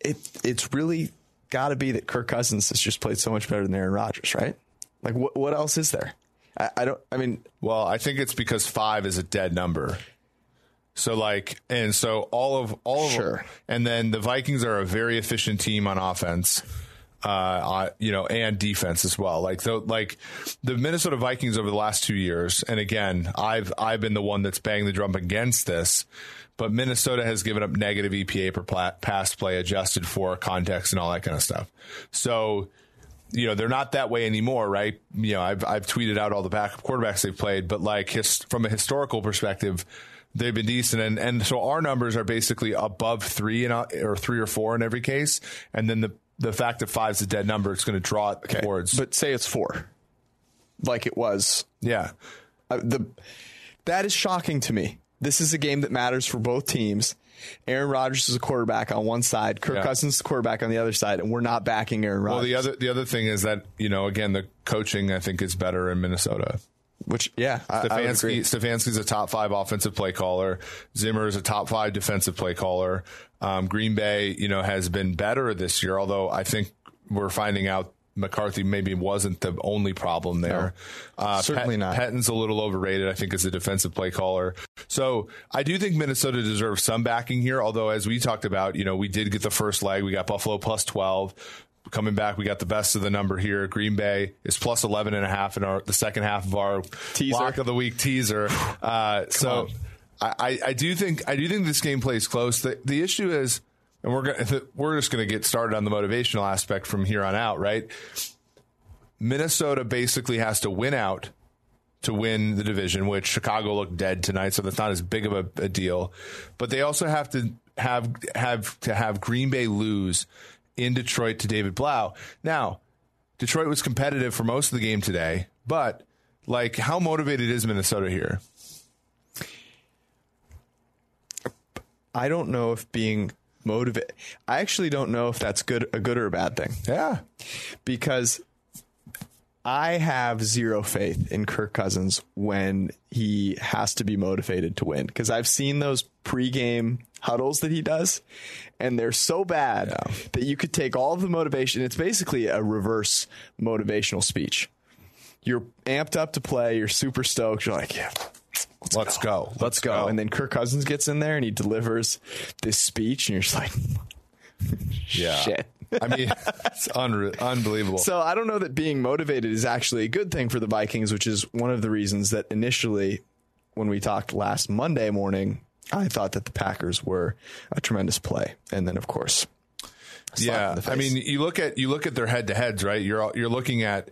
Speaker 2: it it's really got to be that kirk cousins has just played so much better than aaron rodgers right? Like what, what else is there I, I don't i mean
Speaker 3: Well, I think it's because five is a dead number. So like, and so all of all of
Speaker 2: Sure.
Speaker 3: and then the Vikings are a very efficient team on offense. uh, you know, and defense as well. Like the like the Minnesota Vikings over the last two years, and again, I've I've been the one that's banging the drum against this, but Minnesota has given up negative EPA per pla- pass play adjusted for context and all that kind of stuff. So. You know they're not that way anymore, right? You know I've I've tweeted out all the backup quarterbacks they've played, but like his, from a historical perspective, they've been decent, and and so our numbers are basically above three in a, or three or four in every case, and then the the fact that five is a dead number, it's going to draw it okay. towards.
Speaker 2: But say it's four, like it was.
Speaker 3: Yeah,
Speaker 2: uh, the that is shocking to me. This is a game that matters for both teams. Aaron Rodgers is a quarterback on one side, Kirk yeah. Cousins is a quarterback on the other side, and we're not backing Aaron Rodgers.
Speaker 3: Well, the other the other thing is that you know again the coaching I think is better in Minnesota.
Speaker 2: Which yeah,
Speaker 3: Stefanski, Stefanski's a top five offensive play caller. Zimmer is a top five defensive play caller. Um, Green Bay, you know, has been better this year, although I think we're finding out McCarthy maybe wasn't the only problem there.
Speaker 2: No, uh, certainly Pet- not.
Speaker 3: Pettine's a little overrated, I think, as a defensive play caller. So I do think Minnesota deserves some backing here. Although, as we talked about, you know, we did get the first leg. We got Buffalo plus 12 coming back. We got the best of the number here. Green Bay is plus 11 and a half in our, the second half of our
Speaker 2: teaser.
Speaker 3: lock of the week teaser. Uh, so I, I do think, I do think this game plays close. The, the issue is, and we're gonna, [LAUGHS] we're just going to get started on the motivational aspect from here on out, right? Minnesota basically has to win out to win the division, which Chicago looked dead tonight, so that's not as big of a, a deal. But they also have to have have to have Green Bay lose in Detroit to David Blough. Now, Detroit was competitive for most of the game today, but like, how motivated is Minnesota here?
Speaker 2: I don't know if being motivated. I actually don't know if that's good, a good or a bad thing.
Speaker 3: Yeah,
Speaker 2: because I have zero faith in Kirk Cousins when he has to be motivated to win because I've seen those pregame huddles that he does, and they're so bad yeah. that you could take all of the motivation. It's basically a reverse motivational speech. You're amped up to play. You're super stoked. You're like, yeah,
Speaker 3: let's, let's go.
Speaker 2: go. Let's, let's go. go. And then Kirk Cousins gets in there and he delivers this speech, and you're just like, [LAUGHS]
Speaker 3: yeah.
Speaker 2: shit.
Speaker 3: I mean, it's unbelievable.
Speaker 2: So I don't know that being motivated is actually a good thing for the Vikings, which is one of the reasons that initially, when we talked last Monday morning, I thought that the Packers were a tremendous play, and then of course,
Speaker 3: yeah. I mean, you look at you look at their head to heads, right? You're you're looking at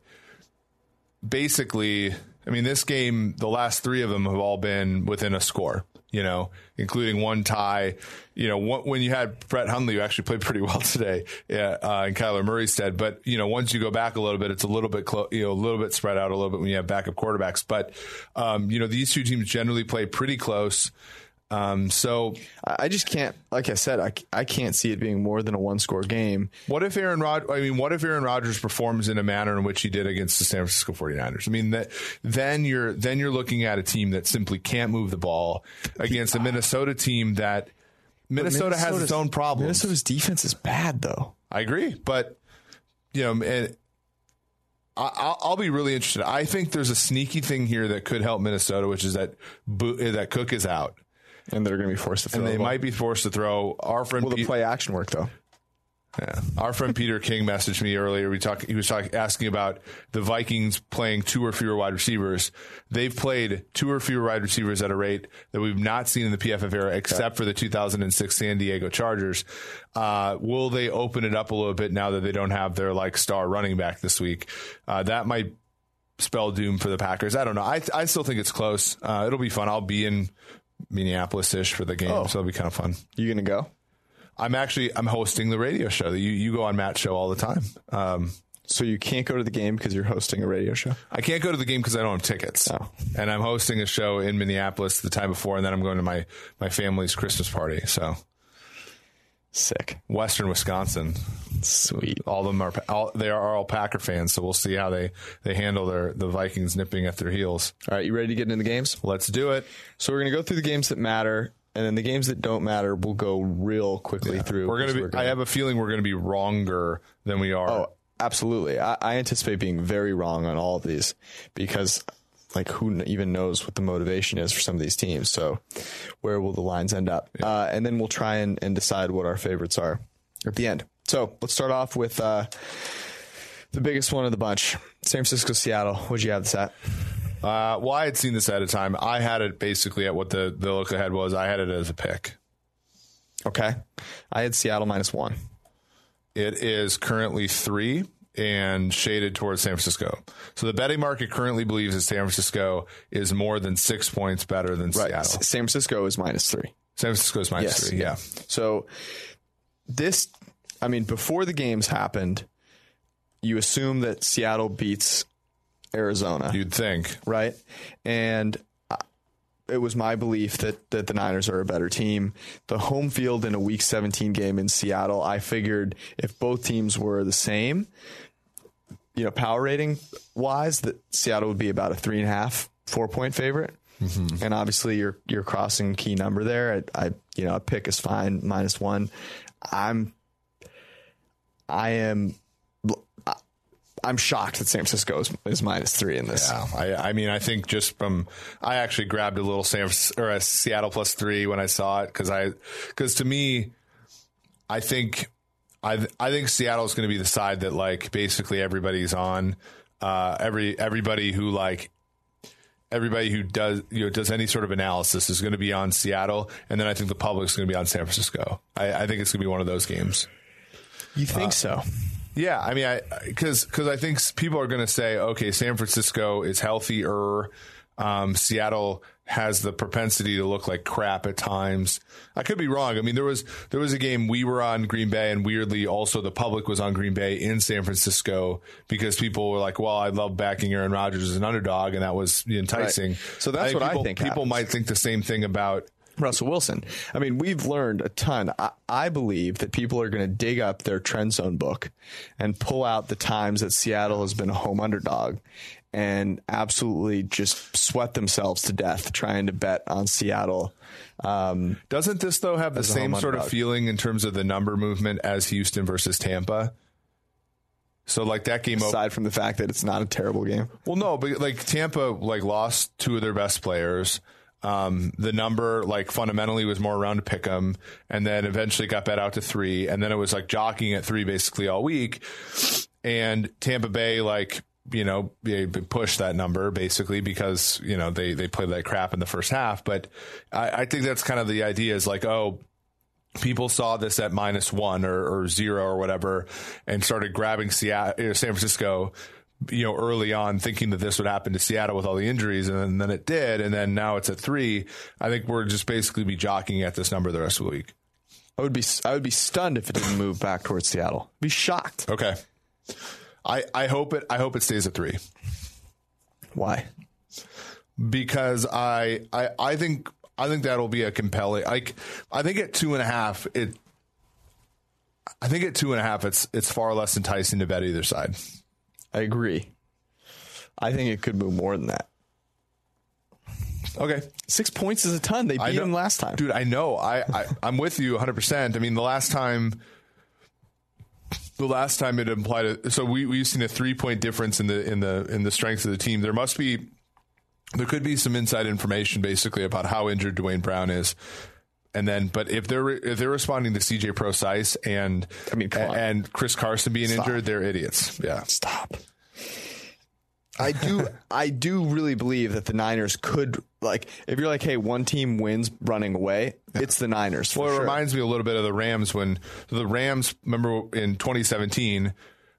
Speaker 3: basically. I mean, this game, the last three of them have all been within a score you know, including one tie. You know, when you had Brett Hundley, you actually [LAUGHS] played pretty well today yeah, uh, Kyler Murray's stead. But you know, once you go back a little bit, it's a little bit clo- you know a little bit spread out a little bit when you have backup quarterbacks. But um, you know, these two teams generally play pretty close. Um, so
Speaker 2: I just can't, like I said, I, I can't see it being more than a one score game.
Speaker 3: What if Aaron Rod, I mean, what if Aaron Rodgers performs in a manner in which he did against the San Francisco 49ers? I mean, that then you're, then you're looking at a team that simply can't move the ball against a Minnesota team that Minnesota has its own problems.
Speaker 2: Minnesota's defense is bad though.
Speaker 3: I agree, but you know, and I'll, be really interested. I think there's a sneaky thing here that could help Minnesota, which is that that Cook is out
Speaker 2: and they're going to be forced to throw.
Speaker 3: And they might be forced to throw. Our friend
Speaker 2: will the play action work though.
Speaker 3: Yeah. Our friend Peter King messaged me earlier. We talked. He was talking, asking about the Vikings playing two or fewer wide receivers. They've played two or fewer wide receivers at a rate that we've not seen in the PFF era, except for the 2006 San Diego Chargers. Uh, will they open it up a little bit now that they don't have their like star running back this week? Uh, that might spell doom for the Packers. I don't know. I I still think it's close. Uh, it'll be fun. I'll be in Minneapolis ish for the game, oh. so it'll be kind of fun.
Speaker 2: You gonna go?
Speaker 3: I'm actually I'm hosting the radio show. You you go on Matt's show all the time. Um,
Speaker 2: so you can't go to the game because you're hosting a radio show.
Speaker 3: I can't go to the game because I don't have tickets. Oh. And I'm hosting a show in Minneapolis the time before, and then I'm going to my my family's Christmas party. So
Speaker 2: sick.
Speaker 3: Western Wisconsin.
Speaker 2: Sweet.
Speaker 3: All of them are all, they are all Packer fans, so we'll see how they they handle their the Vikings nipping at their heels.
Speaker 2: All right, you ready to get into the games?
Speaker 3: Let's do it.
Speaker 2: So we're gonna go through the games that matter. And then the games that don't matter, we'll go real quickly yeah. through.
Speaker 3: We're gonna be. Gonna, I have a feeling we're gonna be wronger than we are.
Speaker 2: Oh, absolutely. I, I anticipate being very wrong on all of these because like who even knows what the motivation is for some of these teams. So where will the lines end up? Yeah. Uh, and then we'll try and, and decide what our favorites are at the end. So let's start off with uh, the biggest one of the bunch San Francisco, Seattle. What'd you have this at?
Speaker 3: Uh, well, I had seen this at a time. I had it basically at what the, the look ahead was. I had it as a pick.
Speaker 2: Okay. I had Seattle minus one.
Speaker 3: It is currently three and shaded towards San Francisco. So the betting market currently believes that San Francisco is more than six points better than Seattle.
Speaker 2: San Francisco is minus three.
Speaker 3: San Francisco is minus
Speaker 2: Yes.
Speaker 3: three. Yeah.
Speaker 2: So this, I mean, before the games happened, you assume that Seattle beats Arizona,
Speaker 3: You'd think.
Speaker 2: right? And uh, it was my belief that that the Niners are a better team. The home field in a Week 17 game in Seattle, I figured if both teams were the same, you know, power rating wise, that Seattle would be about a three and a half, four point favorite. Mm-hmm. And obviously, you're you're crossing key number there. I, I you know a pick is fine minus one. I'm I am I'm shocked that San Francisco is, is minus three in this.
Speaker 3: Yeah, I, I mean, I think just from I actually grabbed a little San or a Seattle plus three when I saw it because I because to me, I think I I think Seattle is going to be the side that like basically everybody's on. Uh, every everybody who like everybody who does you know does any sort of analysis is going to be on Seattle, and then I think the public's going to be on San Francisco. I, I think it's going to be one of those games.
Speaker 2: You think so?
Speaker 3: Yeah, I mean, I because because I think people are going to say, okay, San Francisco is healthier. Um, Seattle has the propensity to look like crap at times. I could be wrong. I mean, there was there was a game we were on Green Bay, and weirdly, also the public was on Green Bay in San Francisco because people were like, "Well, I love backing Aaron Rodgers as an underdog," and that was enticing.
Speaker 2: So that's what I
Speaker 3: people,
Speaker 2: think
Speaker 3: people
Speaker 2: happens.
Speaker 3: might think the same thing about
Speaker 2: Russell Wilson. I mean, we've learned a ton. I, I believe that people are going to dig up their trend zone book and pull out the times that Seattle has been a home underdog and absolutely just sweat themselves to death trying to bet on Seattle. Um,
Speaker 3: Doesn't this though have the same sort of feeling in terms of the number movement as Houston versus Tampa? So like that game.
Speaker 2: aside from the fact that it's not a terrible game.
Speaker 3: well, no, but like Tampa like lost two of their best players. Um, the number like fundamentally was more around to pick them, and then eventually got bet out to three, and then it was like jockeying at three basically all week. And Tampa Bay like you know they pushed that number basically because you know they they played like crap in the first half. But I, I think that's kind of the idea is like oh people saw this at minus one or, or zero or whatever and started grabbing Seattle, San Francisco, you know, early on thinking that this would happen to Seattle with all the injuries. And then, then it did. And then now it's at three. I think we're just basically be jockeying at this number the rest of the week.
Speaker 2: I would be I would be stunned if it didn't move back towards Seattle. Be shocked.
Speaker 3: Okay. I, I hope it, I hope it stays at three
Speaker 2: Why?
Speaker 3: because I, I, I think, I think that'll be a compelling, like, I think at two and a half, it, I think at two and a half, it's, it's far less enticing to bet either side.
Speaker 2: I agree. I think it could move more than that.
Speaker 3: Okay.
Speaker 2: Six points is a ton. They beat him last time.
Speaker 3: Dude, I know. I, I I'm with you 100. percent I mean, the last time, the last time it implied a, so we we've seen a three point difference in the in the in the strength of the team. There must be, there could be some inside information basically about how injured Duane Brown is. And then, but if they're if they're responding to CJ Prosise and
Speaker 2: I mean,
Speaker 3: and Chris Carson being
Speaker 2: Stop.
Speaker 3: injured, they're idiots. Yeah,
Speaker 2: Stop. I do I do really believe that the Niners could like if you're like, hey, one team wins running away, it's the Niners. For
Speaker 3: Well, it
Speaker 2: sure.
Speaker 3: reminds me a little bit of the Rams when the Rams, remember in 2017,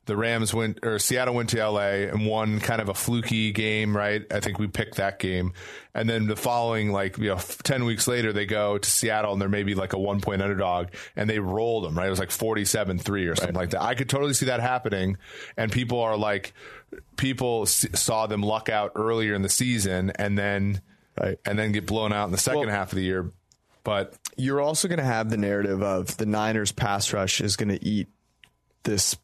Speaker 3: the Rams went, or Seattle went to LA and won kind of a fluky game, right? I think we picked that game. And then the following, like, you know, 10 weeks later, they go to Seattle and they're maybe like a one point underdog and they rolled them, right? It was like 47 3 or something like that. I could totally see that happening. And people are like, people saw them luck out earlier in the season and then,
Speaker 2: Right.
Speaker 3: and then get blown out in the second
Speaker 2: Well-
Speaker 3: half of the year. But
Speaker 2: you're also going to have the narrative of the Niners pass rush is going to eat this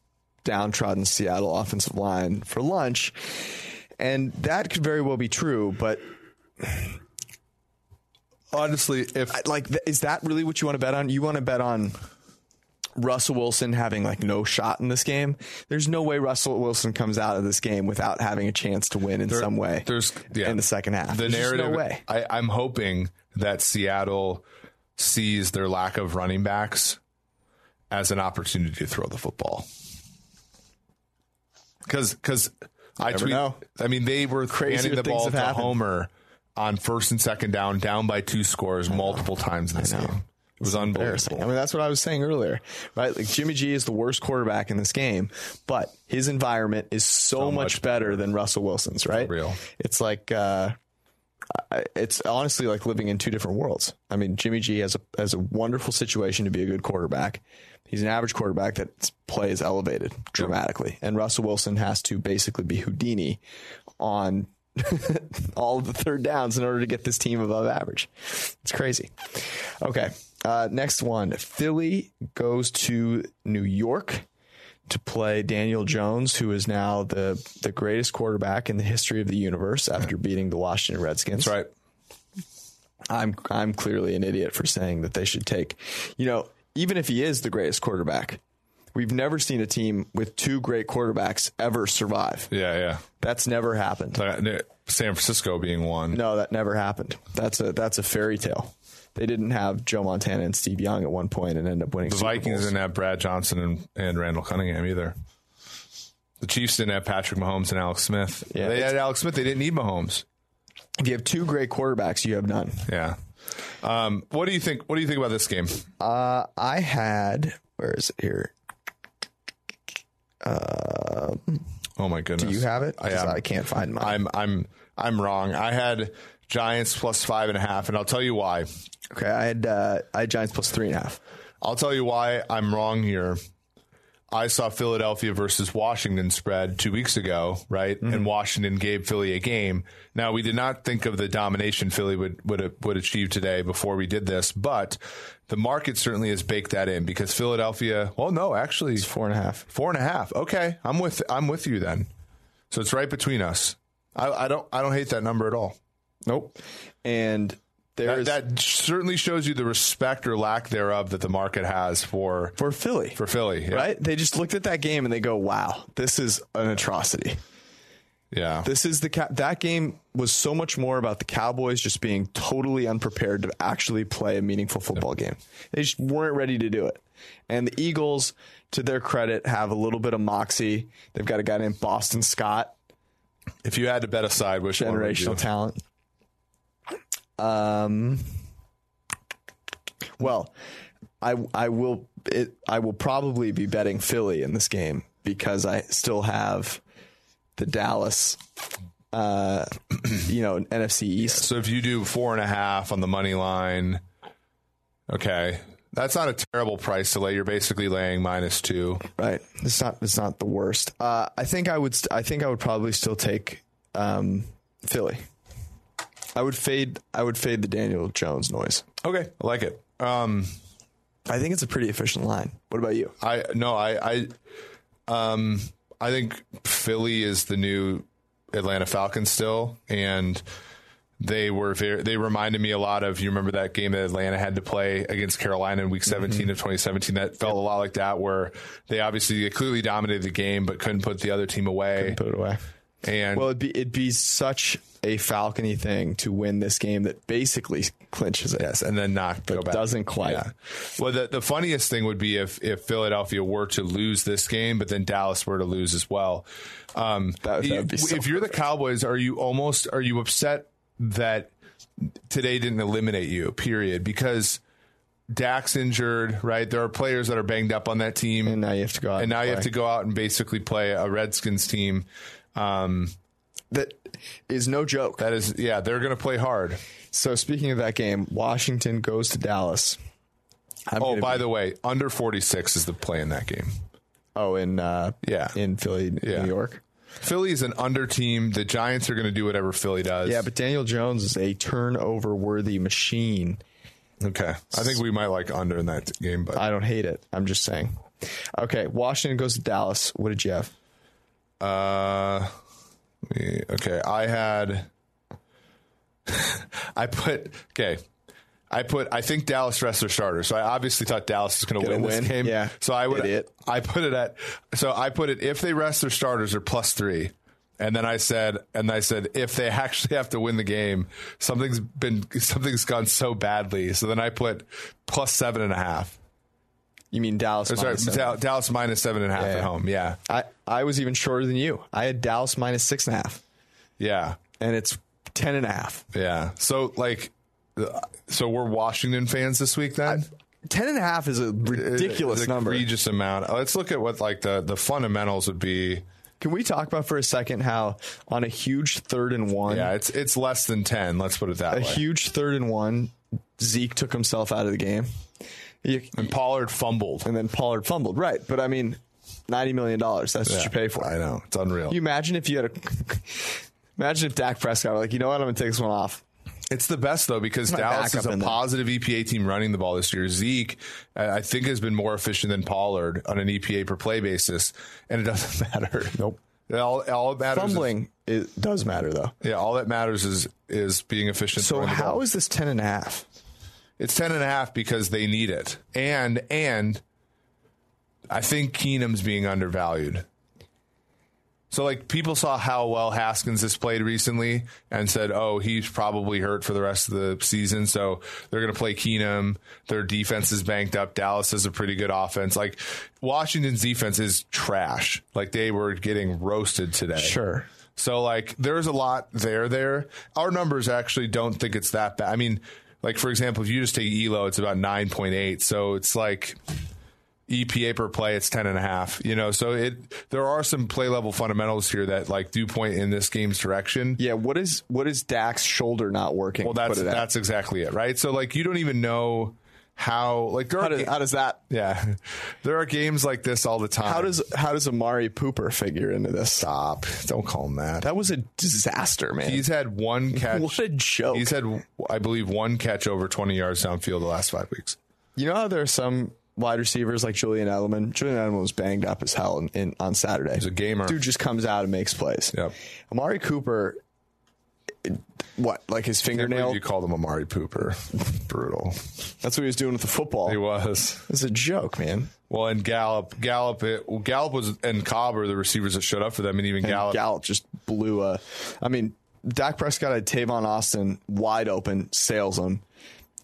Speaker 2: downtrodden Seattle offensive line for lunch. And that could very well be true, but
Speaker 3: honestly, if
Speaker 2: like is that really what you want to bet on? You want to bet on Russell Wilson having like no shot in this game? There's no way Russell Wilson comes out of this game without having a chance to win in some way.
Speaker 3: there's yeah,
Speaker 2: in the second half.
Speaker 3: The
Speaker 2: There's
Speaker 3: narrative.
Speaker 2: no way.
Speaker 3: I, I'm hoping that Seattle sees their lack of running backs as an opportunity to throw the football. Because because I tweet,
Speaker 2: know.
Speaker 3: I mean they were
Speaker 2: Crazier
Speaker 3: handing the ball to
Speaker 2: happened.
Speaker 3: Homer on first and second down, down by two scores multiple times in this game. It was
Speaker 2: embarrassing. I mean, that's what I was saying earlier, right? Like Jimmy G is the worst quarterback in this game, but his environment is so, much,
Speaker 3: much
Speaker 2: better than Russell Wilson's, right?
Speaker 3: real.
Speaker 2: It's like uh, it's honestly like living in two different worlds. I mean, Jimmy G has a has a wonderful situation to be a good quarterback. He's an average quarterback that plays elevated dramatically, and Russell Wilson has to basically be Houdini on [LAUGHS] all of the third downs in order to get this team above average. It's crazy. Okay, uh, next one. Philly goes to New York to play Daniel Jones, who is now the the greatest quarterback in the history of the universe after beating the Washington Redskins.
Speaker 3: That's right.
Speaker 2: I'm I'm clearly an idiot for saying that they should take, you know, even if he is the greatest quarterback, we've never seen a team with two great quarterbacks ever survive.
Speaker 3: Yeah, yeah.
Speaker 2: That's never happened.
Speaker 3: Uh, San Francisco being one.
Speaker 2: No, that never happened. That's a that's a fairy tale. They didn't have Joe Montana and Steve Young at one point and end up winning.
Speaker 3: The
Speaker 2: Super
Speaker 3: Vikings
Speaker 2: Bowls.
Speaker 3: didn't have Brad Johnson and, and Randall Cunningham either. The Chiefs didn't have Patrick Mahomes and Alex Smith.
Speaker 2: Yeah,
Speaker 3: they had Alex Smith. They didn't need Mahomes.
Speaker 2: If you have two great quarterbacks, you have none.
Speaker 3: Yeah. Um, what do you think? What do you think about this game?
Speaker 2: Uh, I had where is it here?
Speaker 3: Oh my goodness!
Speaker 2: Do you have it?
Speaker 3: I am.
Speaker 2: I can't find mine.
Speaker 3: I'm I'm I'm wrong. I had Giants plus five and a half, and I'll tell you why.
Speaker 2: okay, I had uh, I had Giants plus three and a half.
Speaker 3: I'll tell you why I'm wrong here. I saw Philadelphia versus Washington spread two weeks ago, right?
Speaker 2: Mm-hmm.
Speaker 3: And Washington gave Philly a game. Now we did not think of the domination Philly would would would achieve today before we did this, but the market certainly has baked that in because Philadelphia. Well, no, actually,
Speaker 2: Four and a half.
Speaker 3: four and a half. Okay, I'm with I'm with you then. So it's right between us. I, I don't I don't hate that number at all.
Speaker 2: Nope. And there's
Speaker 3: That, that certainly shows you the respect or lack thereof that the market has for
Speaker 2: for Philly,
Speaker 3: for Philly. Yeah.
Speaker 2: right? They just looked at that game and they go, "Wow, this is an atrocity."
Speaker 3: Yeah.
Speaker 2: This is the ca- that game was so much more about the Cowboys just being totally unprepared to actually play a meaningful football game. They just weren't ready to do it. And the Eagles, to their credit, have a little bit of moxie. They've got a guy named Boston Scott,
Speaker 3: If you had to bet a side, which
Speaker 2: generational talent. Um. Well, I I will it, I will probably be betting Philly in this game because I still have the Dallas, uh, [CLEARS THROAT] you know, NFC East.
Speaker 3: So if you do four and a half on the money line, okay, that's not a terrible price to lay. You're basically laying minus two.
Speaker 2: Right. It's not. It's not the worst. Uh, I think I would. St- I think I would probably still take um, Philly. I would fade. I would fade the Daniel Jones noise.
Speaker 3: Okay, I like it. Um,
Speaker 2: I think it's a pretty efficient line. What about you?
Speaker 3: I no, I, I, um, I think Philly is the new Atlanta Falcons still, and they were very. They reminded me a lot of. You remember that game that Atlanta had to play against Carolina in Week 17 of 2017? That felt a lot like that, where they obviously they clearly dominated the game, but couldn't put the other team away.
Speaker 2: Put it away.
Speaker 3: And
Speaker 2: Well, it'd be it'd be such a Falcony thing to win this game that basically clinches it.
Speaker 3: Yes, and then not go back.
Speaker 2: doesn't quite.
Speaker 3: Well, the, the funniest thing would be if, if Philadelphia were to lose this game, but then Dallas were to lose as well. Um,
Speaker 2: That- be so
Speaker 3: if you're the Cowboys, are you almost are you upset that today didn't eliminate you? Period. Because Dak's injured, right? There are players that are banged up on that team,
Speaker 2: And now you have to go out
Speaker 3: and now you have to go out and basically play a Redskins team. Um,
Speaker 2: That is no joke.
Speaker 3: that is, yeah, they're going to play hard.
Speaker 2: So speaking of that game, Washington goes to Dallas. I'm
Speaker 3: Oh, by
Speaker 2: be-
Speaker 3: the way, under 46 is the play in that game.
Speaker 2: oh in uh,
Speaker 3: Yeah.
Speaker 2: in Philly,
Speaker 3: Yeah.
Speaker 2: New York.
Speaker 3: Philly is an under team. The Giants are going to do whatever Philly does.
Speaker 2: Yeah, but Daniel Jones is a turnover worthy machine.
Speaker 3: okay. I think we might like under in that game, but
Speaker 2: I don't hate it. I'm just saying. Okay, Washington goes to Dallas. What did you have?
Speaker 3: Uh, okay. I had, [LAUGHS] I put okay. I put. I think Dallas rests their starters. So I obviously thought Dallas is going to win,
Speaker 2: win?
Speaker 3: this game.
Speaker 2: Yeah.
Speaker 3: So I would.
Speaker 2: Idiot.
Speaker 3: I put it at. So I put it if they rest their starters are plus three. And then I said, and I said, if they actually have to win the game, something's been something's gone so badly. So then I put plus seven and a half.
Speaker 2: You mean Dallas?
Speaker 3: Or sorry,
Speaker 2: minus.
Speaker 3: Dallas minus seven and a half
Speaker 2: Yeah,
Speaker 3: at home. Yeah,
Speaker 2: I I was even shorter than you. I had Dallas minus six and a half,
Speaker 3: yeah,
Speaker 2: and it's ten and a half.
Speaker 3: yeah. So like, uh, so we're Washington fans this week then.
Speaker 2: Ten and a half is a ridiculous
Speaker 3: It's
Speaker 2: number.
Speaker 3: egregious amount. Let's look at what like the the fundamentals would be.
Speaker 2: Can we talk about for a second how on a huge third and one,
Speaker 3: Yeah, it's it's less than ten. Let's put it that
Speaker 2: a
Speaker 3: way.
Speaker 2: huge third and one, Zeke took himself out of the game, You-
Speaker 3: and Pollard fumbled.
Speaker 2: and then Pollard fumbled. Right, but I mean, ninety million dollars. That's what you pay for.
Speaker 3: I know it's unreal.
Speaker 2: You imagine if you had a. [LAUGHS] imagine if Dak Prescott were like, you know what, I'm gonna take this one off.
Speaker 3: It's the best though because Dallas is a
Speaker 2: in there.
Speaker 3: positive EPA team running the ball this year. Zeke, I think, has been more efficient than Pollard on an EPA per play basis, and it doesn't [LAUGHS] matter.
Speaker 2: Nope.
Speaker 3: All, all it matters. Is,
Speaker 2: Fumbling it does matter though.
Speaker 3: yeah, all that matters is is being efficient.
Speaker 2: So how is this ten and a half?
Speaker 3: it's ten and a half because they need it, and and I think Keenum's being undervalued. So like people saw how well Haskins has played recently and said, "Oh, he's probably hurt for the rest of the season." So they're going to play Keenum. Their defense is banked up. Dallas has a pretty good offense. Like Washington's defense is trash. Like they were getting roasted today.
Speaker 2: Sure.
Speaker 3: So like there's a lot there there. Our numbers actually don't think it's that bad. I mean, like for example, if you just take Elo, it's about 9.8. So it's like EPA per play, it's 10 and a half, you know, so it, there are some play level fundamentals here that like do point in this game's direction.
Speaker 2: Yeah, what is what is Dak's shoulder not working?
Speaker 3: Well, that's,
Speaker 2: it at?
Speaker 3: that's exactly it. Right. So like, you don't even know how, like there
Speaker 2: how
Speaker 3: are,
Speaker 2: does,
Speaker 3: ga-
Speaker 2: how does that
Speaker 3: yeah, [LAUGHS] there are games like this all the time.
Speaker 2: how does how does Amari Pooper figure into this?
Speaker 3: stop? Don't call him that.
Speaker 2: That was a disaster, man.
Speaker 3: He's had one [LAUGHS] catch.
Speaker 2: what a joke.
Speaker 3: He's had, I believe, one catch over 20 yards downfield the last five weeks.
Speaker 2: You know how there are some wide receivers like Julian Edelman. Julian Edelman was banged up as hell in, in, on Saturday. He's
Speaker 3: a gamer.
Speaker 2: Dude just comes out and makes plays.
Speaker 3: Yep.
Speaker 2: Amari Cooper, what like his fingernail?
Speaker 3: You called him Amari Pooper. Brutal.
Speaker 2: That's what he was doing with the football.
Speaker 3: He was.
Speaker 2: It's a joke, man.
Speaker 3: Well, and Gallup, Gallup, it, Gallup was and Cobb are the receivers that showed up for them, and even
Speaker 2: And
Speaker 3: Gallup.
Speaker 2: Gallup just blew a. I mean, Dak Prescott had Tavon Austin wide open, sails him.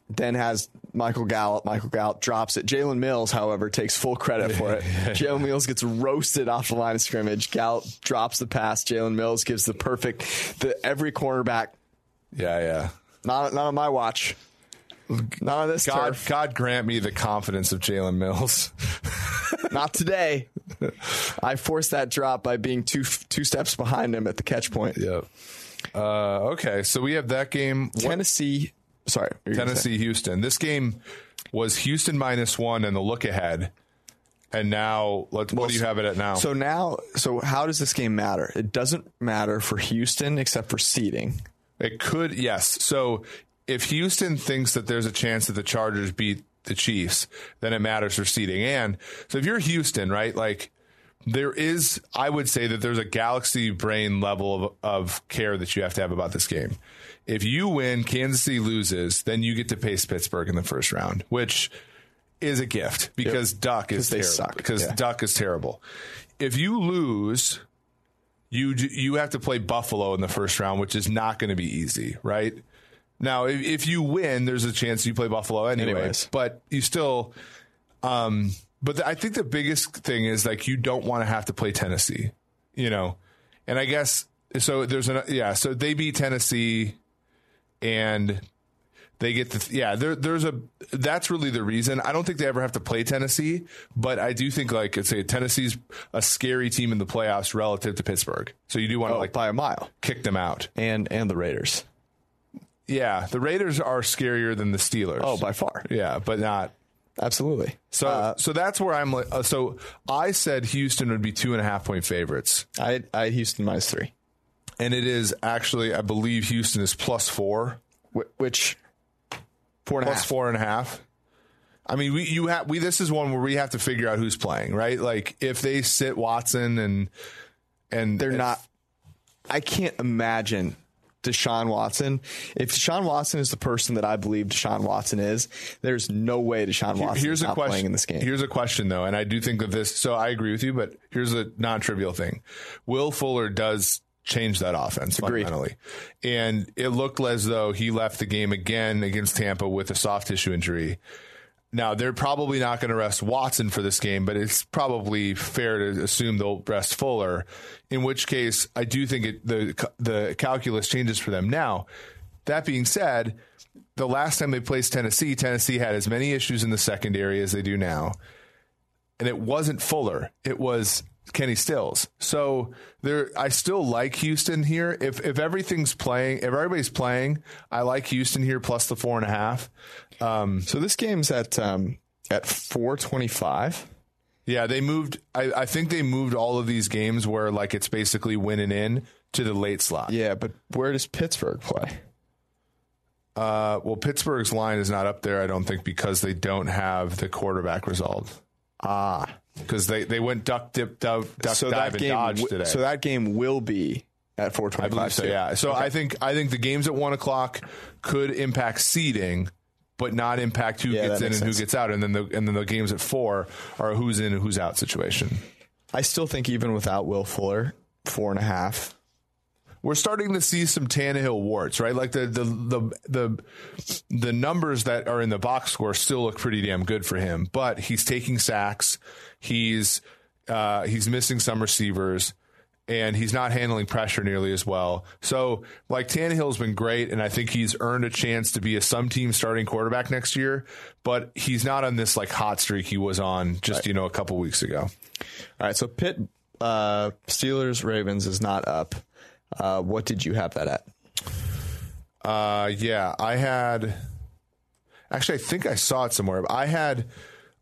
Speaker 2: Then has Michael Gallup. Michael Gallup drops it. Jalen Mills, however, takes full credit for it. [LAUGHS] Jalen Mills gets roasted off the line of scrimmage. Gallup drops the pass. Jalen Mills gives the perfect. The every cornerback.
Speaker 3: yeah, yeah.
Speaker 2: Not not on my watch. Not on this
Speaker 3: God,
Speaker 2: turf.
Speaker 3: God grant me the confidence of Jalen Mills. [LAUGHS]
Speaker 2: Not today. [LAUGHS] I forced that drop by being two two steps behind him at the catch point.
Speaker 3: yep. Uh, okay, so we have that game.
Speaker 2: Tennessee. Sorry, what were you gonna say?
Speaker 3: Tennessee, Houston. This game was Houston minus one and the look ahead. And now, let, what do you have it at now?
Speaker 2: So now, so how does this game matter? It doesn't matter for Houston except for seeding.
Speaker 3: It could, yes. So if Houston thinks that there's a chance that the Chargers beat the Chiefs, then it matters for seeding. And so if you're Houston, right, like there is, I would say that there's a galaxy brain level of, of care that you have to have about this game. If you win, Kansas City loses, then you get to face Pittsburgh in the first round, which is a gift because Duck is
Speaker 2: they
Speaker 3: terrible.
Speaker 2: suck,
Speaker 3: Because
Speaker 2: yeah.
Speaker 3: Duck is terrible. If you lose, you you have to play Buffalo in the first round, which is not going to be easy, right? Now, if, if you win, there's a chance you play Buffalo anyway,
Speaker 2: Anyways.
Speaker 3: but you still. Um, but the, I think the biggest thing is like you don't want to have to play Tennessee, you know, and I guess so. There's an yeah, so they beat Tennessee, and they get the yeah. There, there's a that's really the reason. I don't think they ever have to play Tennessee, but I do think like it's a Tennessee's a scary team in the playoffs relative to Pittsburgh. So you do want to
Speaker 2: Oh,
Speaker 3: like
Speaker 2: by a mile.
Speaker 3: kick them out.
Speaker 2: And and the Raiders.
Speaker 3: Yeah, the Raiders are scarier than the Steelers.
Speaker 2: Oh, by far.
Speaker 3: yeah, but not.
Speaker 2: Absolutely.
Speaker 3: So
Speaker 2: Uh,
Speaker 3: so that's where I'm. like uh, So I said Houston would be two and a half point favorites,
Speaker 2: I I Houston minus three,
Speaker 3: and it is actually I believe Houston is plus four,
Speaker 2: wh- which four and a half.
Speaker 3: plus four and a half. I mean, we you have we. This is one where we have to figure out who's playing, right? Like if they sit Watson and and
Speaker 2: They're
Speaker 3: and-
Speaker 2: not. I can't imagine Deshaun Watson. If Deshaun Watson is the person that I believe Deshaun Watson is, there's no way Deshaun Watson
Speaker 3: here's
Speaker 2: is
Speaker 3: a
Speaker 2: not
Speaker 3: question
Speaker 2: playing in this game.
Speaker 3: Here's a question though, and I do think of this. So I agree with you, but here's a non-trivial thing: Will Fuller does change that offense
Speaker 2: Agreed.
Speaker 3: fundamentally, and it looked as though he left the game again against Tampa with a soft tissue injury. now they're probably not going to rest Watson for this game, but it's probably fair to assume they'll rest Fuller. In which case, I do think it, the the calculus changes for them. Now, that being said, the last time they placed Tennessee, Tennessee had as many issues in the secondary as they do now, and it wasn't Fuller; it was Kenny Stills. So there, I still like Houston here. If if everything's playing, if everybody's playing, I like Houston here plus the four and a half.
Speaker 2: Um, so this game's at um, at four twenty five.
Speaker 3: Yeah, they moved. I, I think they moved all of these games where like it's basically winning in to the late slot.
Speaker 2: Yeah, but where does Pittsburgh play?
Speaker 3: Uh, well, Pittsburgh's line is not up there, I don't think, because they don't have the quarterback result.
Speaker 2: Ah,
Speaker 3: because they, they went duck dip duck, duck so dive and dodge w- today.
Speaker 2: So that game will be at four twenty five.
Speaker 3: So yeah. So
Speaker 2: okay.
Speaker 3: I think I think the games at one o'clock could impact seeding, but not impact who yeah, gets in and sense. who gets out. And then the and then the games at four are who's in and who's out situation.
Speaker 2: I still think even without Will Fuller, four and a half
Speaker 3: we're starting to see some Tannehill warts, right? Like the the the the the numbers that are in the box score still look pretty damn good for him, but he's taking sacks, he's uh, he's missing some receivers, and he's not handling pressure nearly as well. So, like Tannehill's been great, and I think he's earned a chance to be a some team starting quarterback next year. But he's not on this like hot streak he was on just right. you know a couple weeks ago. All
Speaker 2: right, so Pitt uh, Steelers Ravens is not up. Uh, what did you have that at?
Speaker 3: Uh, yeah, I had. Actually, I think I saw it somewhere. I had,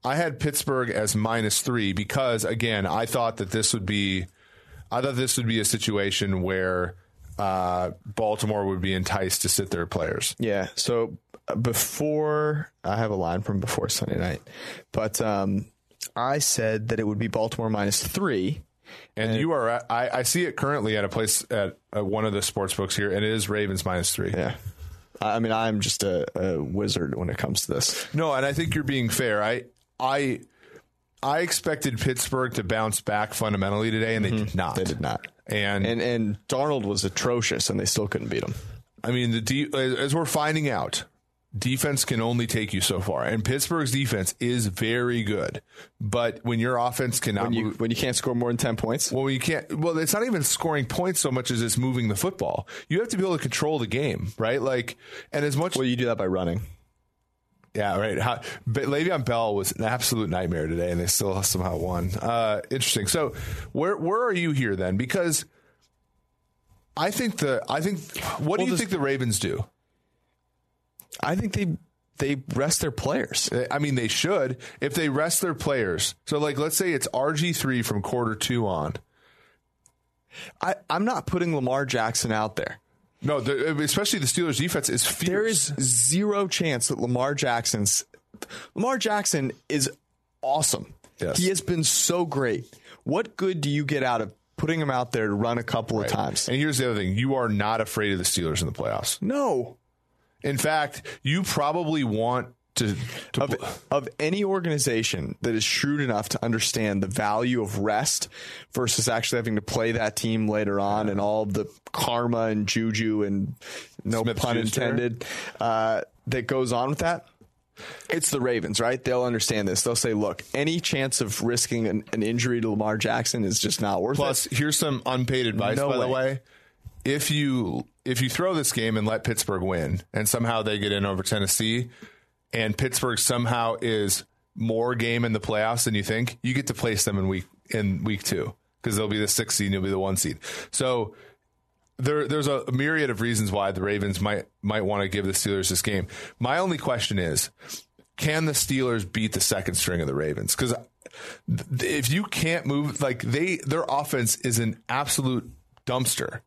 Speaker 3: I had Pittsburgh as minus three because again, I thought that this would be, I thought this would be a situation where uh, Baltimore would be enticed to sit their players.
Speaker 2: Yeah. So uh, before I have a line from before Sunday night, but um, I said that it would be Baltimore minus three
Speaker 3: and, and you are, at, I, I see it currently at a place at, at one of the sports books here, and it is Ravens minus three.
Speaker 2: Yeah. I mean, I'm just a, a, wizard when it comes to this.
Speaker 3: No, and I think you're being fair. I, I, I expected Pittsburgh to bounce back fundamentally today, and they mm-hmm. did not.
Speaker 2: They did not.
Speaker 3: And,
Speaker 2: and and Darnold was atrocious, and they still couldn't beat him.
Speaker 3: I mean, the as we're finding out, defense can only take you so far. And Pittsburgh's defense is very good. But when your offense cannot
Speaker 2: when you,
Speaker 3: move,
Speaker 2: when you can't score more than 10 points?
Speaker 3: Well, you can't well, it's not even scoring points so much as it's moving the football. You have to be able to control the game, right? Like and as much
Speaker 2: Well, you do that by running.
Speaker 3: Yeah, right. How, but Le'Veon Bell was an absolute nightmare today, and they still somehow won. Uh, interesting. So, where where are you here then? Because I think the I think what well, do you think the Ravens do?
Speaker 2: I think they they rest their players.
Speaker 3: Eh, I mean, they should if they rest their players. So, like, let's say it's RG three from quarter two on.
Speaker 2: I, I'm not putting Lamar Jackson out there.
Speaker 3: No, the, eh, especially the Steelers' defense is fierce.
Speaker 2: There is zero chance that Lamar Jackson's Lamar Jackson is awesome. Yes. He has been so great. What good do you get out of putting him out there to run a couple right. of times?
Speaker 3: And here's the other thing: you are not afraid of the Steelers in the playoffs.
Speaker 2: No,
Speaker 3: in fact, you probably want to, to
Speaker 2: of, of, any organization that is shrewd enough to understand the value of rest versus actually having to play that team later on and all the karma and juju and no Smith pun intended uh, that goes on with that. It's the Ravens, right? They'll understand this. They'll say, look, any chance of risking an, an injury to Lamar Jackson is just not worth
Speaker 3: Plus,
Speaker 2: it.
Speaker 3: Plus, here's some unpaid advice, no by way. the way. If you if you throw this game and let Pittsburgh win, and somehow they get in over Tennessee, and Pittsburgh somehow is more game in the playoffs than you think, you get to place them in week in week two because they'll be the sixth seed and you'll be the one seed. So there, there's a myriad of reasons why the Ravens might might want to give the Steelers this game. My only question is, can the Steelers beat the second string of the Ravens? Because if you can't move, like they, their offense is an absolute dumpster.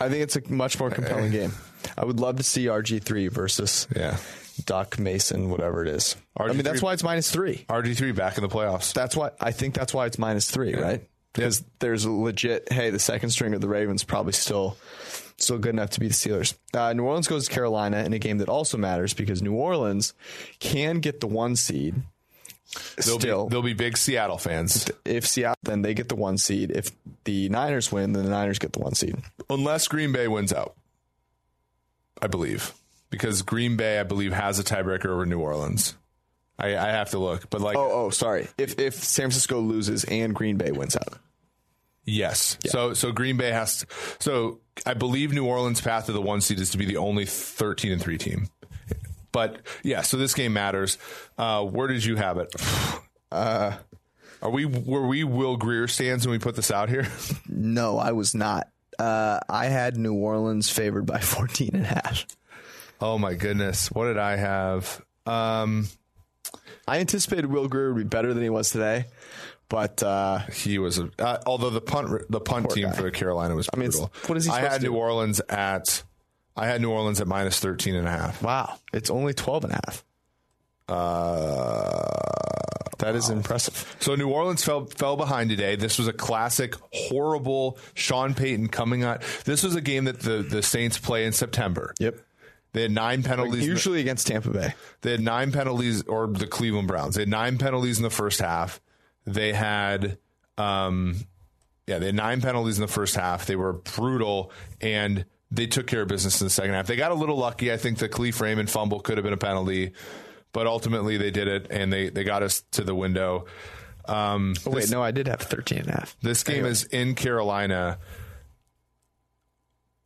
Speaker 2: I think it's a much more compelling game. I would love to see RG three versus
Speaker 3: yeah.
Speaker 2: Duck Mason, whatever it is. RG3, I mean, that's why it's minus three.
Speaker 3: RG three back in the playoffs.
Speaker 2: That's why I think that's why it's minus three, yeah. right? Because yeah. there's a legit. Hey, the second string of the Ravens probably still still good enough to beat the Steelers. Uh, New Orleans goes to Carolina in a game that also matters because New Orleans can get the one seed
Speaker 3: They'll
Speaker 2: Still,
Speaker 3: be, they'll be big Seattle fans.
Speaker 2: If Seattle, then they get the one seed. If the Niners win, then the Niners get the one seed.
Speaker 3: Unless Green Bay wins out, I believe, because Green Bay, I believe, has a tiebreaker over New Orleans. I, I have to look, but like,
Speaker 2: Oh, oh, sorry. If if San Francisco loses and Green Bay wins out,
Speaker 3: yes. So so Green Bay has. To, so I believe New Orleans' path to the one seed is to be the only thirteen and three team. But yeah, so this game matters. Uh, where did you have it? Uh, are we were we Will Grier stands when we put this out here? [LAUGHS]
Speaker 2: no, I was not. Uh, I had New Orleans favored by [LAUGHS] 14 and a half.
Speaker 3: Oh my goodness, what did I have? Um,
Speaker 2: I anticipated Will Grier would be better than he was today, but uh,
Speaker 3: he was. A, uh, although the punt the punt team
Speaker 2: guy.
Speaker 3: for Carolina was
Speaker 2: I mean,
Speaker 3: brutal.
Speaker 2: what is he
Speaker 3: I had
Speaker 2: to do?
Speaker 3: New Orleans at. I had New Orleans at minus 13 and a half.
Speaker 2: wow, it's only 12 and a half.
Speaker 3: Uh,
Speaker 2: That is impressive.
Speaker 3: so New Orleans fell fell behind today. This was a classic, horrible Sean Payton coming out. This was a game that the, the Saints play in September.
Speaker 2: Yep.
Speaker 3: They had nine penalties.
Speaker 2: Usually against Tampa Bay.
Speaker 3: They had nine penalties, or the Cleveland Browns. They had nine penalties in the first half. They had, um, yeah, they had nine penalties in the first half. They were brutal, and they took care of business in the second half. They got a little lucky. I think the Kalif Raymond fumble could have been a penalty, but ultimately they did it, and they they got us to the window. Um,
Speaker 2: Oh, wait, no, I did have 13 and a half.
Speaker 3: this game
Speaker 2: Anyway.
Speaker 3: is in Carolina.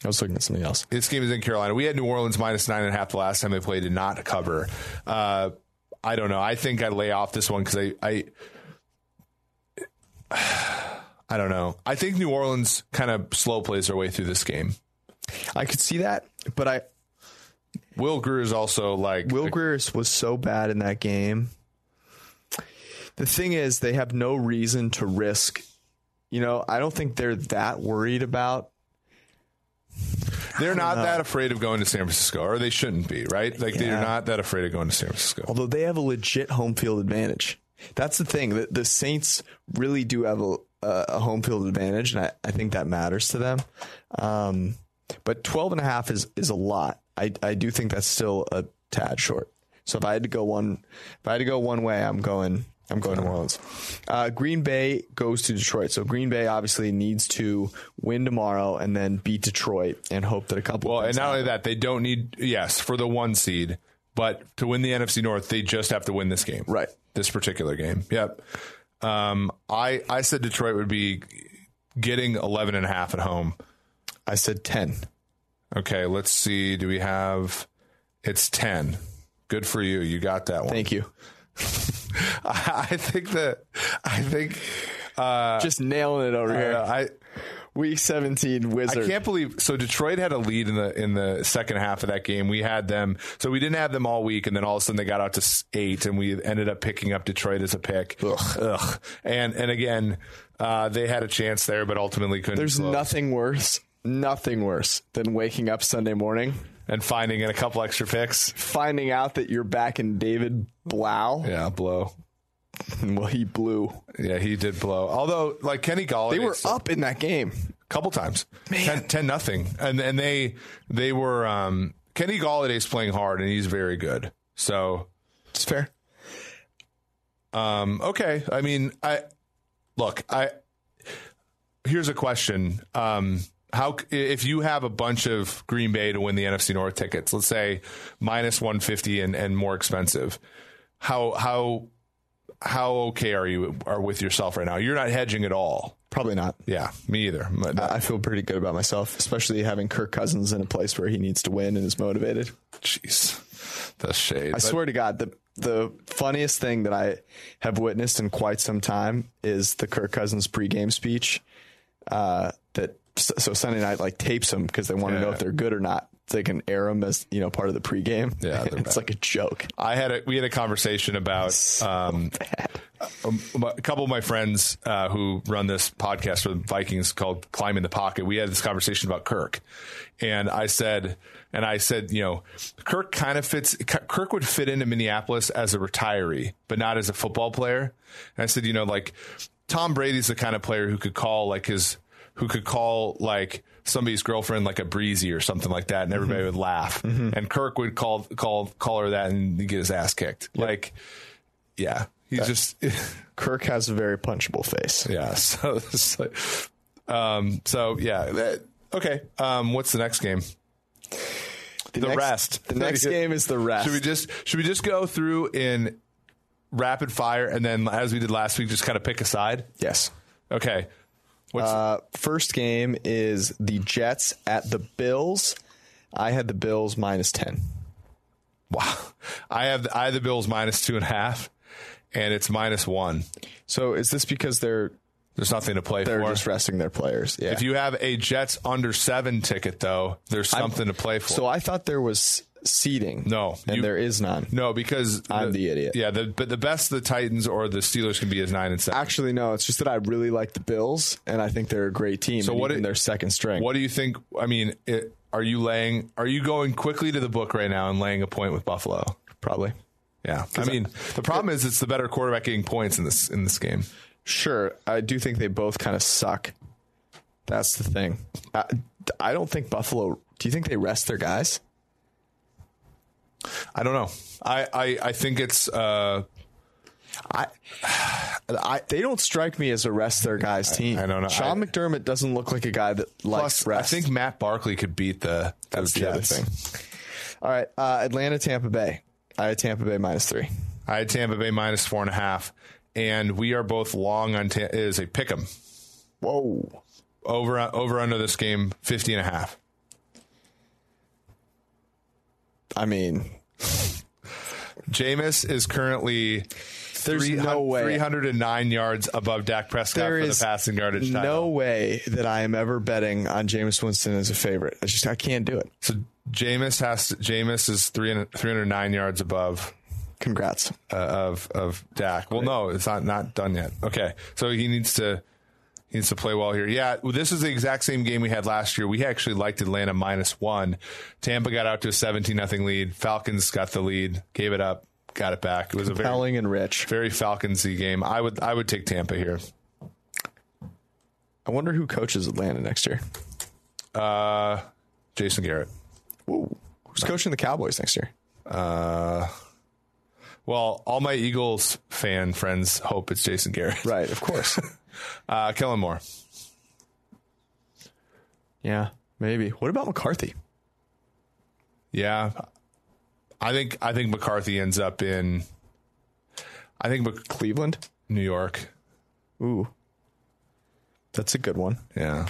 Speaker 2: I was looking at something else.
Speaker 3: This game is in Carolina. We had New Orleans minus nine and a half the last time they played, did not cover. Uh, I don't know. I think I lay off this one because I, I, [SIGHS] I don't know. I think New Orleans kind of slow plays their way through this game.
Speaker 2: I could see that, but I
Speaker 3: Will Grier is also like
Speaker 2: Will Grier was so bad in that game. The thing is, they have no reason to risk. You know, I don't think they're that worried about.
Speaker 3: they're not that afraid of going to San Francisco, or they shouldn't be, right? Like they're not that afraid of going to San Francisco.
Speaker 2: Although they have a legit home field advantage. That's the thing. that the Saints really do have a, a, a home field advantage, and I, I think that matters to them. Um, but 12 and a half is, is a lot. I, I do think that's still a tad short. So if I had to go one, if I had to go one way, I'm going, I'm going New Orleans. Uh, Green Bay goes to Detroit. So Green Bay obviously needs to win tomorrow and then beat Detroit and hope that a couple.
Speaker 3: Well, and not only that, they don't need yes for the one seed, but to win the NFC North, they just have to win this game.
Speaker 2: Right.
Speaker 3: This particular game. Yep. Um, I I said Detroit would be getting 11 and a half at home.
Speaker 2: I said 10.
Speaker 3: Okay, let's see. Do we have it's 10. Good for you. You got that one.
Speaker 2: Thank you. [LAUGHS]
Speaker 3: I think that I think uh,
Speaker 2: Just nailing it over here.
Speaker 3: I
Speaker 2: Week 17 wizard.
Speaker 3: I can't believe so Detroit had a lead in the in the second half of that game. We had them, so we didn't have them all week, and then all of a sudden they got out to eight, and we ended up picking up Detroit as a pick. Ugh. And and again, uh, they had a chance there, but ultimately couldn't.
Speaker 2: There's
Speaker 3: close.
Speaker 2: nothing worse, nothing worse than waking up Sunday morning,
Speaker 3: and finding in a couple extra picks.
Speaker 2: finding out that you're back in David Blough.
Speaker 3: Yeah, blow. [LAUGHS]
Speaker 2: Well, he blew.
Speaker 3: Yeah, he did blow. Although, like Kenny Golladay,
Speaker 2: They were up in that game.
Speaker 3: a couple times, 10, 10 nothing, and and they they were um, Kenny Golladay's playing hard, and he's very good. So
Speaker 2: It's fair.
Speaker 3: Um, okay. I mean, I look, I here's a question. Um, how if you have a bunch of Green Bay to win the NFC North tickets, let's say minus 150 and, and more expensive, how how how okay are you are with yourself right now? You're not hedging at all.
Speaker 2: Probably not.
Speaker 3: Yeah, me either. But-
Speaker 2: I feel pretty good about myself, especially having Kirk Cousins in a place where he needs to win and is motivated.
Speaker 3: Jeez, the shade.
Speaker 2: I swear to God, the the funniest thing that I have witnessed in quite some time is the Kirk Cousins pregame speech. Uh, that so Sunday night like tapes them because they want to know
Speaker 3: Yeah.
Speaker 2: if they're good or not. They can air them as you know part of the pregame.
Speaker 3: Yeah, [LAUGHS]
Speaker 2: it's
Speaker 3: bad.
Speaker 2: like a joke.
Speaker 3: I had a we had a conversation about um, um, a couple of my friends uh, who run this podcast for the Vikings called Climbing the Pocket. We had this conversation about Kirk, and I said, and I said, you know, Kirk kind of fits. Kirk would fit into Minneapolis as a retiree, but not as a football player. And I said, you know, like Tom Brady's the kind of player who could call like his who could call like somebody's girlfriend like a breezy or something like that, and everybody would laugh. And Kirk would call call call her that and get his ass kicked. Like, yeah, he's just [LAUGHS]
Speaker 2: Kirk has a very punchable face.
Speaker 3: yeah. [LAUGHS] So, like, um, so yeah. That, okay. Um, what's the next game? The
Speaker 2: next-
Speaker 3: rest.
Speaker 2: The next [LAUGHS] game is the rest.
Speaker 3: Should we just should we just go through in rapid fire, and then as we did last week, just kind of pick a side?
Speaker 2: Yes.
Speaker 3: Okay.
Speaker 2: Uh, first game is the Jets at the Bills. I had the Bills minus 10.
Speaker 3: wow? I have I have the Bills minus two and a half, and it's minus one.
Speaker 2: So is this because they're
Speaker 3: There's nothing to play
Speaker 2: they're
Speaker 3: for.
Speaker 2: just resting their players? Yeah.
Speaker 3: if you have a Jets under seven ticket, though, there's something to play for.
Speaker 2: so I thought there was seating.
Speaker 3: No,
Speaker 2: and
Speaker 3: you-
Speaker 2: there is none.
Speaker 3: no, because
Speaker 2: I'm the idiot.
Speaker 3: Yeah, the, but the best the Titans or the Steelers can be is nine and seven.
Speaker 2: Actually, no. It's just that I really like the Bills, and I think they're a great team.
Speaker 3: So
Speaker 2: and
Speaker 3: what
Speaker 2: even
Speaker 3: it-
Speaker 2: their second string?
Speaker 3: What do you think? I mean, it, are you laying? Are you going quickly to the book right now and laying a point with Buffalo?
Speaker 2: Probably.
Speaker 3: Yeah, I mean, the problem is it's the better quarterback getting points in this in this game.
Speaker 2: Sure, I do think they both kind of suck. That's the thing. I, I don't think Buffalo. Do you think they rest their guys?
Speaker 3: I don't know. I I, I think it's. Uh,
Speaker 2: I, [SIGHS] I, they don't strike me as a rest their guys team.
Speaker 3: I don't know.
Speaker 2: Sean
Speaker 3: I-
Speaker 2: McDermott doesn't look like a guy that likes
Speaker 3: plus, I think Matt Barkley could beat the.
Speaker 2: that's the other thing. [LAUGHS] All right, uh, Atlanta, Tampa Bay. I had Tampa Bay minus three.
Speaker 3: I had Tampa Bay minus four and a half, and we are both long on. Ta- it is a pick 'em
Speaker 2: Whoa.
Speaker 3: over over under this game 50 and a half.
Speaker 2: I mean,
Speaker 3: Jameis is currently.
Speaker 2: There's no way.
Speaker 3: 309 yards above Dak Prescott
Speaker 2: there
Speaker 3: for the passing yardage title.
Speaker 2: no way that I am ever betting on Jameis Winston as a favorite. I just I can't do it.
Speaker 3: So Jameis has to, Jameis is 300, 309 yards above
Speaker 2: Congrats.
Speaker 3: uh, of of Dak. Well, no, it's not not done yet. Okay, so he needs to he needs to play well here. Yeah, this is the exact same game we had last year. We actually liked Atlanta minus one. Tampa got out to a 17 nothing lead. Falcons got the lead, gave it up, got it back. It was a very
Speaker 2: Pelling and Rich.
Speaker 3: very Falconsy game. I would I would take Tampa here.
Speaker 2: I wonder who coaches Atlanta next year.
Speaker 3: Uh, Jason Garrett.
Speaker 2: Who's coaching the Cowboys next year?
Speaker 3: Uh, well, all my Eagles fan friends hope it's Jason Garrett.
Speaker 2: Right, of course. [LAUGHS]
Speaker 3: Uh, Kellen Moore.
Speaker 2: yeah, maybe. What about McCarthy?
Speaker 3: Yeah, I think I think McCarthy ends up in. I think Mc-
Speaker 2: Cleveland?
Speaker 3: New York.
Speaker 2: Ooh. That's a good one.
Speaker 3: Yeah,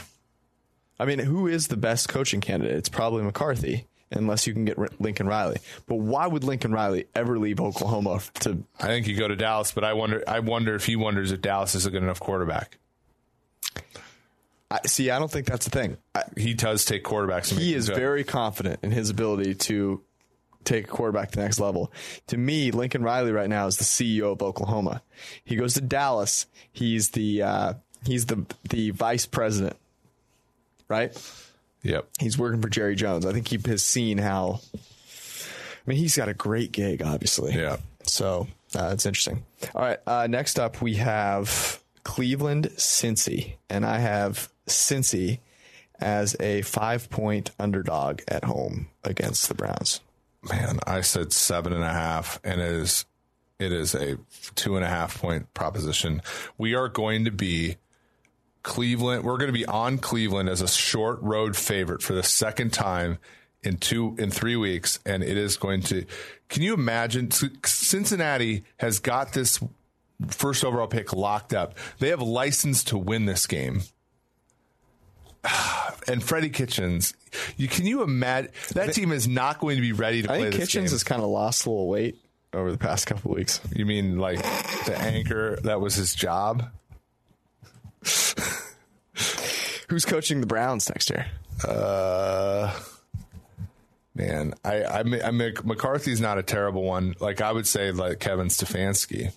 Speaker 2: I mean, who is the best coaching candidate? It's probably McCarthy, unless you can get R- Lincoln Riley. But why would Lincoln Riley ever leave Oklahoma to
Speaker 3: I think you go to Dallas, but I wonder. I wonder if he wonders if Dallas is a good enough quarterback.
Speaker 2: I, see? I don't think that's the thing. I,
Speaker 3: He does take quarterbacks.
Speaker 2: he is very confident in his ability to take a quarterback to the next level. To me, Lincoln Riley right now is the CEO of Oklahoma. He goes to Dallas. He's the uh, he's the the vice president, right?
Speaker 3: Yep.
Speaker 2: He's working for Jerry Jones. I think he has seen how. I mean, he's got a great gig, obviously.
Speaker 3: Yeah.
Speaker 2: So uh, it's interesting. All right. Uh, next up, we have Cleveland Cincy, and I have Cincy as a five point underdog at home against the Browns.
Speaker 3: Man, I said seven and a half, and it is it is a two and a half point proposition. We are going to be Cleveland. We're going to be on Cleveland as a short road favorite for the second time in two in three weeks, and it is going to. Can you imagine? Cincinnati has got this first overall pick locked up. They have license to win this game. [SIGHS] And Freddie Kitchens, you can you imagine that team is not going to be ready to
Speaker 2: I
Speaker 3: play
Speaker 2: think Kitchens
Speaker 3: game.
Speaker 2: has kind of lost a little weight over the past couple of weeks.
Speaker 3: You mean like the anchor that was his job? [LAUGHS]
Speaker 2: Who's coaching the Browns next year?
Speaker 3: Uh, man, I, I, I McCarthy's not a terrible one. Like I would say, like Kevin Stefanski,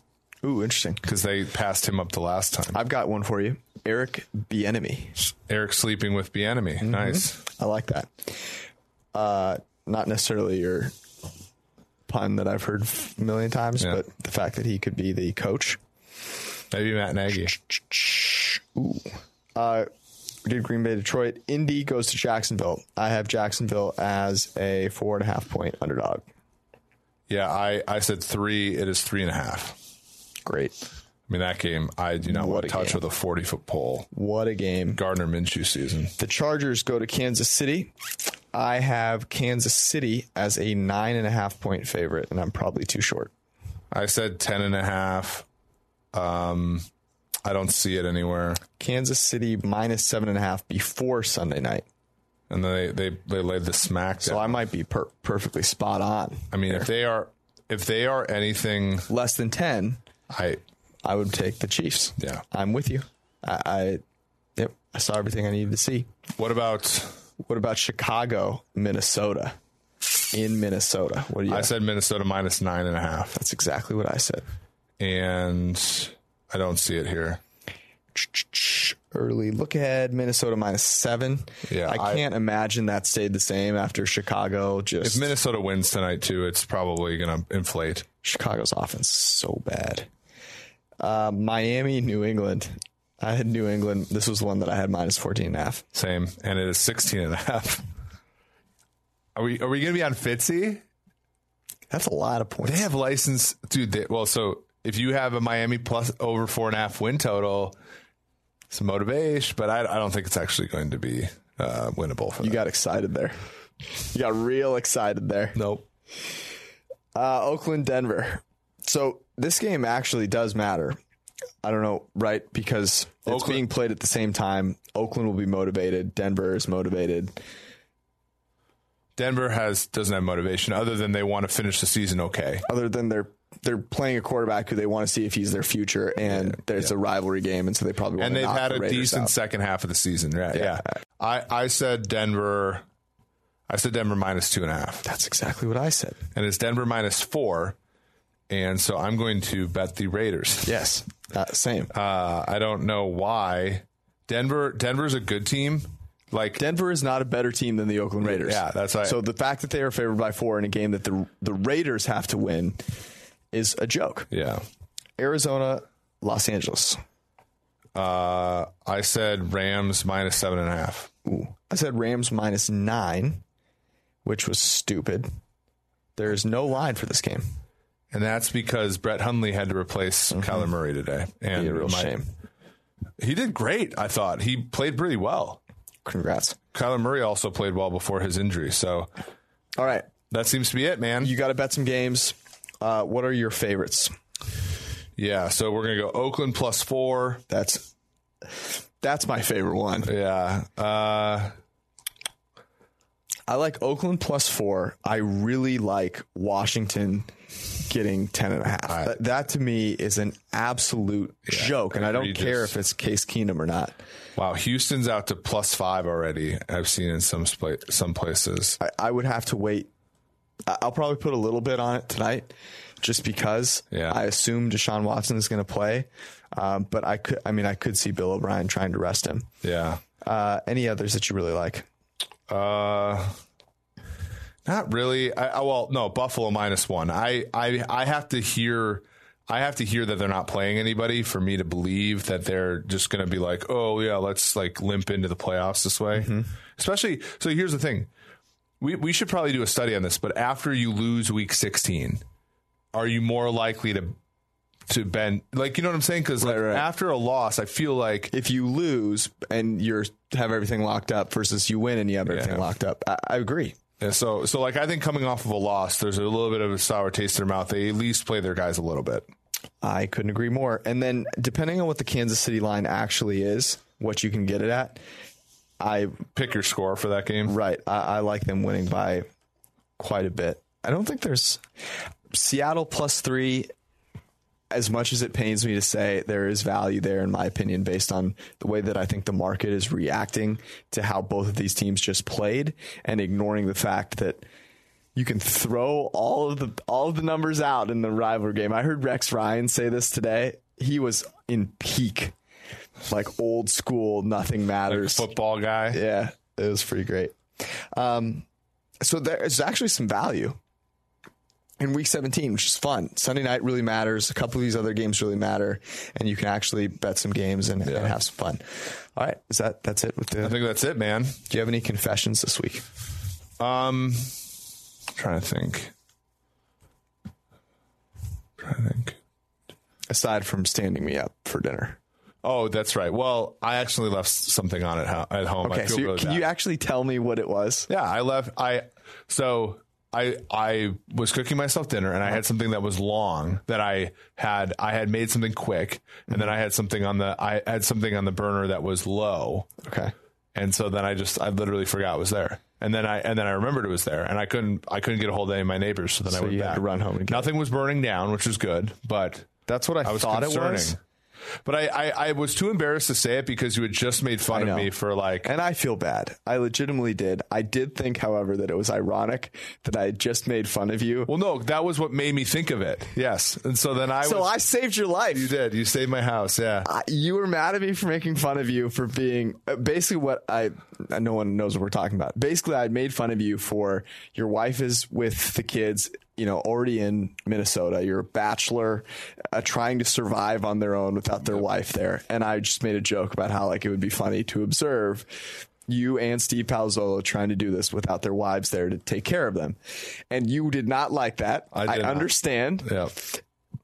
Speaker 2: Ooh, interesting.
Speaker 3: because they passed him up the last time.
Speaker 2: I've got one for you. Eric Bieniemy.
Speaker 3: Eric sleeping with the enemy. Nice.
Speaker 2: I like that. Uh, not necessarily your pun that I've heard a million times,
Speaker 3: Yeah.
Speaker 2: but the fact that he could be the coach.
Speaker 3: Maybe Matt Nagy.
Speaker 2: Ooh. Uh, we did Green Bay, Detroit. Indy goes to Jacksonville. I have Jacksonville as a four and a half point underdog.
Speaker 3: Yeah, I, I said three. It is three and a half.
Speaker 2: Great.
Speaker 3: I mean, that game, I do not
Speaker 2: What
Speaker 3: want to touch
Speaker 2: game.
Speaker 3: with a 40 foot pole.
Speaker 2: What a game.
Speaker 3: Gardner Minshew season.
Speaker 2: The Chargers go to Kansas City. I have Kansas City as a nine and a half point favorite, and I'm probably too short.
Speaker 3: I said 10 and a half. Um, I don't see it anywhere.
Speaker 2: Kansas City minus seven and a half before Sunday night.
Speaker 3: And then they, they, they laid the smack
Speaker 2: So
Speaker 3: down.
Speaker 2: I might be per- perfectly spot on.
Speaker 3: I mean, if they are, if they are anything,
Speaker 2: Less than 10,
Speaker 3: I,
Speaker 2: I would take the Chiefs.
Speaker 3: Yeah.
Speaker 2: I'm with you. I, I yep, I saw everything I needed to see.
Speaker 3: what about,
Speaker 2: What about Chicago, Minnesota? In Minnesota. What do you
Speaker 3: I said Minnesota minus nine and a half
Speaker 2: That's exactly what I said.
Speaker 3: And I don't see it here.
Speaker 2: Early look ahead, Minnesota minus seven.
Speaker 3: Yeah,
Speaker 2: I
Speaker 3: I-
Speaker 2: can't imagine that stayed the same after Chicago. Just
Speaker 3: If Minnesota wins tonight too, it's probably going to inflate.
Speaker 2: Chicago's offense so bad. Uh, Miami, New England. I had New England. This was the one that I had minus 14 and a half.
Speaker 3: Same. And it is 16 and a half. Are we, are we going to be on Fitzy?
Speaker 2: That's a lot of points.
Speaker 3: They have license, dude. They, well, so if you have a Miami plus over four and a half win total, some motivation, but I, I don't think it's actually going to be uh, winnable for
Speaker 2: You
Speaker 3: them.
Speaker 2: got excited there. You got real excited there.
Speaker 3: Nope.
Speaker 2: Uh, Oakland, Denver. So this game actually does matter. I don't know, right? Because it's
Speaker 3: Oakland-
Speaker 2: being played at the same time. Oakland will be motivated. Denver is motivated.
Speaker 3: Denver has doesn't have motivation other than they want to finish the season okay.
Speaker 2: Other than they're they're playing a quarterback who they want to see if he's their future, and there's a rivalry game, and so they probably want
Speaker 3: And
Speaker 2: to
Speaker 3: they've had
Speaker 2: the
Speaker 3: a
Speaker 2: Raiders
Speaker 3: decent
Speaker 2: out.
Speaker 3: second half of the season. Right? Yeah. I, I said Denver. I said Denver minus two and a half,
Speaker 2: That's exactly what I said.
Speaker 3: and it's Denver minus four, and so I'm going to bet the Raiders.
Speaker 2: Yes, uh, same.
Speaker 3: Uh, I don't know why. Denver Denver's a good team. Like
Speaker 2: Denver is not a better team than the Oakland Raiders.
Speaker 3: Yeah, that's right.
Speaker 2: So the fact that they are favored by four in a game that the the Raiders have to win is a joke.
Speaker 3: yeah.
Speaker 2: Arizona, Los Angeles.
Speaker 3: Uh, I said Rams minus seven and a half.
Speaker 2: Ooh. I said Rams minus nine, which was stupid. There's no line for this game.
Speaker 3: And that's because Brett Hundley had to replace Kyler Murray today. And
Speaker 2: a real
Speaker 3: my-
Speaker 2: shame.
Speaker 3: He did great, I thought. He played pretty well.
Speaker 2: Congrats.
Speaker 3: Kyler Murray also played well before his injury. So
Speaker 2: All right,
Speaker 3: that seems to be it, man.
Speaker 2: you got to bet some games. Uh, what are your favorites?
Speaker 3: yeah. So we're going to go Oakland plus four.
Speaker 2: That's that's my favorite one.
Speaker 3: Yeah. Uh,
Speaker 2: I like Oakland plus four. I really like Washington getting 10 and a half. That, that to me is an absolute joke. And I don't care if it's Case Keenum or not.
Speaker 3: wow. Houston's out to plus five already. I've seen in some, spla- some places.
Speaker 2: I, I would have to wait. I'll probably put a little bit on it tonight just because
Speaker 3: Yeah.
Speaker 2: I assume Deshaun Watson is going to play. Um, but I could, I mean, I could see Bill O'Brien trying to rest him.
Speaker 3: Yeah.
Speaker 2: Uh, any others that you really like?
Speaker 3: Uh, not really. I, I well, no, Buffalo minus one. I, I, I have to hear, I have to hear that they're not playing anybody for me to believe that they're just going to be like, oh yeah, let's like limp into the playoffs this way. Especially, so here's the thing: we we should probably do a study on this. But after you lose week 16, are you more likely to to bend? Like, you know what I'm saying? Because like
Speaker 2: Right, right.
Speaker 3: after a loss, I feel like
Speaker 2: If you lose and you're have everything locked up versus you win and you have everything
Speaker 3: Yeah.
Speaker 2: locked up, I, I agree.
Speaker 3: Yeah, so so like I think coming off of a loss, there's a little bit of a sour taste in their mouth. They at least play their guys a little bit.
Speaker 2: I couldn't agree more. And then depending on what the Kansas City line actually is, what you can get it at, I
Speaker 3: Pick your score for that game.
Speaker 2: right, I, I like them winning by quite a bit. I don't think there's Seattle plus three. As much as it pains me to say, there is value there, in my opinion, based on the way that I think the market is reacting to how both of these teams just played, and ignoring the fact that you can throw all of the all of the numbers out in the rivalry game. I heard Rex Ryan say this today. He was in peak, like old school, nothing matters.
Speaker 3: Football guy.
Speaker 2: Yeah, it was pretty great. Um, so there's actually some value in week 17, which is fun. Sunday night really matters. A couple of these other games really matter, and you can actually bet some games and, and have some fun. All right, is that that's it with the?
Speaker 3: I think that's it, man.
Speaker 2: do you have any confessions this week?
Speaker 3: Um, trying to think. Trying to think.
Speaker 2: Aside from standing me up for dinner.
Speaker 3: Oh, that's right. Well, I actually left something on at, at home. I
Speaker 2: Okay,
Speaker 3: feel
Speaker 2: so
Speaker 3: really
Speaker 2: can
Speaker 3: bad.
Speaker 2: you actually tell me what it was?
Speaker 3: Yeah, I left. I so I I was cooking myself dinner and I had something that was long that I had I had made something quick and then mm-hmm. I had something on the I had something on the burner that was low.
Speaker 2: Okay.
Speaker 3: And so then I just I literally forgot it was there. And then I and then I remembered it was there and I couldn't I couldn't get a hold of any of my neighbors so then I went back.
Speaker 2: had to run home and get
Speaker 3: Nothing was burning down, which was good, but
Speaker 2: That's what I,
Speaker 3: I was
Speaker 2: thought
Speaker 3: concerning.
Speaker 2: it was.
Speaker 3: But I, I, I was too embarrassed to say it because you had just made fun of me for like
Speaker 2: And I feel bad. I legitimately did. I did think, however, that it was ironic that I had just made fun of you.
Speaker 3: Well, no, that was what made me think of it. Yes, and so then I
Speaker 2: so
Speaker 3: was.
Speaker 2: I saved your life.
Speaker 3: you did. You saved my house. Yeah.
Speaker 2: I- you were mad at me for making fun of you for being uh, basically what I no one knows what we're talking about. Basically, I made fun of you for your wife is with the kids, you know, already in Minnesota. You're a bachelor, uh, trying to survive on their own without their wife there. And I just made a joke about how like it would be funny to observe you and Steve Palazzolo trying to do this without their wives there to take care of them. And you did not like that.
Speaker 3: I
Speaker 2: I, understand,
Speaker 3: Yeah.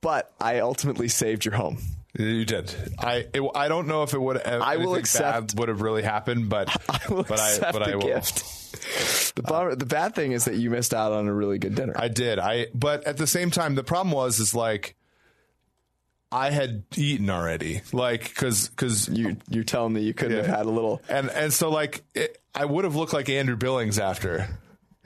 Speaker 2: but I ultimately saved your home.
Speaker 3: You did. I it, I don't know if it would.
Speaker 2: Have, I will accept-
Speaker 3: would have really happened, but [LAUGHS]
Speaker 2: I will
Speaker 3: but I
Speaker 2: accept
Speaker 3: but
Speaker 2: the
Speaker 3: I will.
Speaker 2: gift. The bummer, the bad thing is that you missed out on a really good dinner.
Speaker 3: I did. I but at the same time, the problem was is like I had eaten already, like because because
Speaker 2: you you're telling me you couldn't
Speaker 3: Yeah.
Speaker 2: have had a little.
Speaker 3: and and so like it, I would have looked like Andrew Billings after.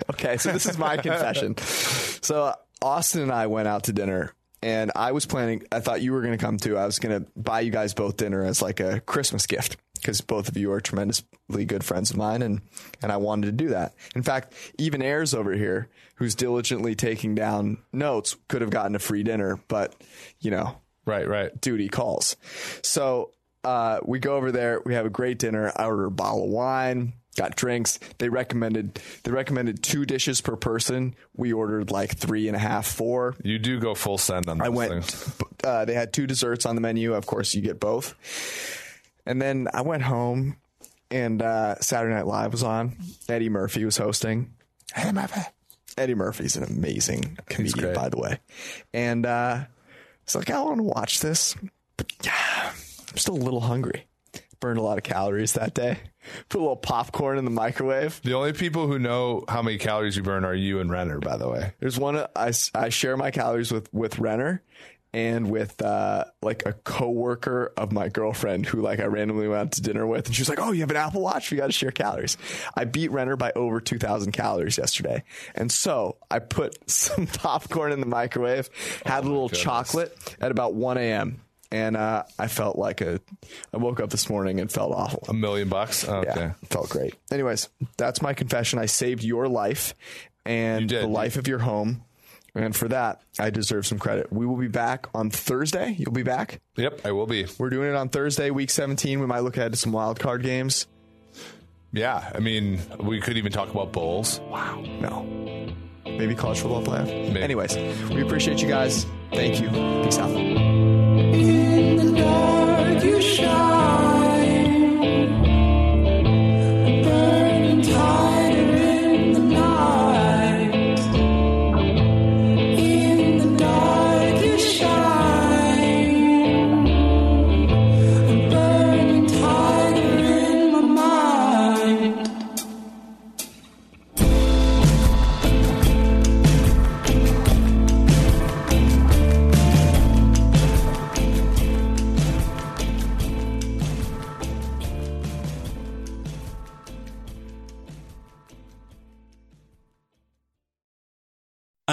Speaker 2: Okay, so this is my [LAUGHS] confession. So Austin and I went out to dinner, and I was planning. I thought you were going to come too. I was going to buy you guys both dinner as like a Christmas gift because both of you are tremendously good friends of mine, and and I wanted to do that. In fact, even Ayers over here, who's diligently taking down notes, could have gotten a free dinner, but you know
Speaker 3: Right, right.
Speaker 2: duty calls. So uh, we go over there. We have a great dinner. I order a bottle of wine. Got drinks. They recommended they recommended two dishes per person. We ordered like three and a half, four.
Speaker 3: You do go full send on.
Speaker 2: I went. Uh, they had two desserts on the menu. Of course, you get both. And then I went home, and uh, Saturday Night Live was on. Eddie Murphy was hosting. Eddie Murphy. Eddie Murphy's an amazing comedian, by the way. And uh, it's like I want to watch this, but yeah, I'm still a little hungry. Burned a lot of calories that day. [LAUGHS] Put a little popcorn in the microwave.
Speaker 3: The only people who know how many calories you burn are you and Renner, by the way.
Speaker 2: There's one I, I share my calories with with Renner and with uh, like a coworker of my girlfriend who like I randomly went out to dinner with, and she was like, "Oh, you have an Apple Watch? We got to share calories." I beat Renner by over 2,000 calories yesterday, and so I put [LAUGHS] some popcorn in the microwave, had a little
Speaker 3: goodness.
Speaker 2: chocolate at about 1 a.m. And uh, I felt like a. I woke up this morning and felt awful.
Speaker 3: A million bucks. Okay.
Speaker 2: Yeah, felt great. Anyways, that's my confession. I saved your life and the life of your home. And for that, I deserve some credit. We will be back on Thursday. You'll be back.
Speaker 3: Yep, I will be.
Speaker 2: We're doing it on Thursday, week 17. We might look ahead to some wild card games.
Speaker 3: Yeah, I mean, we could even talk about bowls. Wow.
Speaker 2: No. Maybe college football playoff.
Speaker 3: Maybe.
Speaker 2: Anyways, we appreciate you guys. Thank you. Peace out.
Speaker 4: In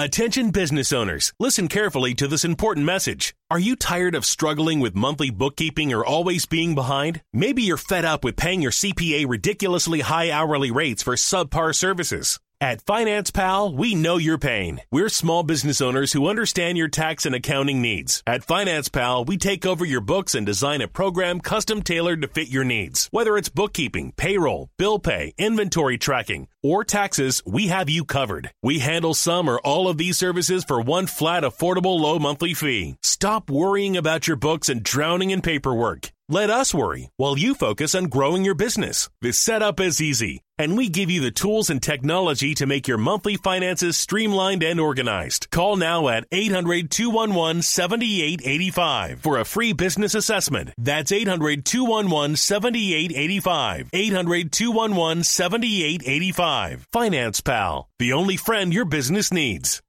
Speaker 5: Attention business owners, listen carefully to this important message. Are you tired of struggling with monthly bookkeeping or always being behind? Maybe you're fed up with paying your CPA ridiculously high hourly rates for subpar services. At Finance Pal, we know your pain. We're small business owners who understand your tax and accounting needs. At Finance Pal, we take over your books and design a program custom tailored to fit your needs. Whether it's bookkeeping, payroll, bill pay, inventory tracking, or taxes, we have you covered. We handle some or all of these services for one flat, affordable, low monthly fee. Stop worrying about your books and drowning in paperwork. Let us worry while you focus on growing your business. The setup is easy, and we give you the tools and technology to make your monthly finances streamlined and organized. Call now at 800 211 7885 for a free business assessment. That's 800 211 7885. 800 211 7885. Finance Pal, the only friend your business needs.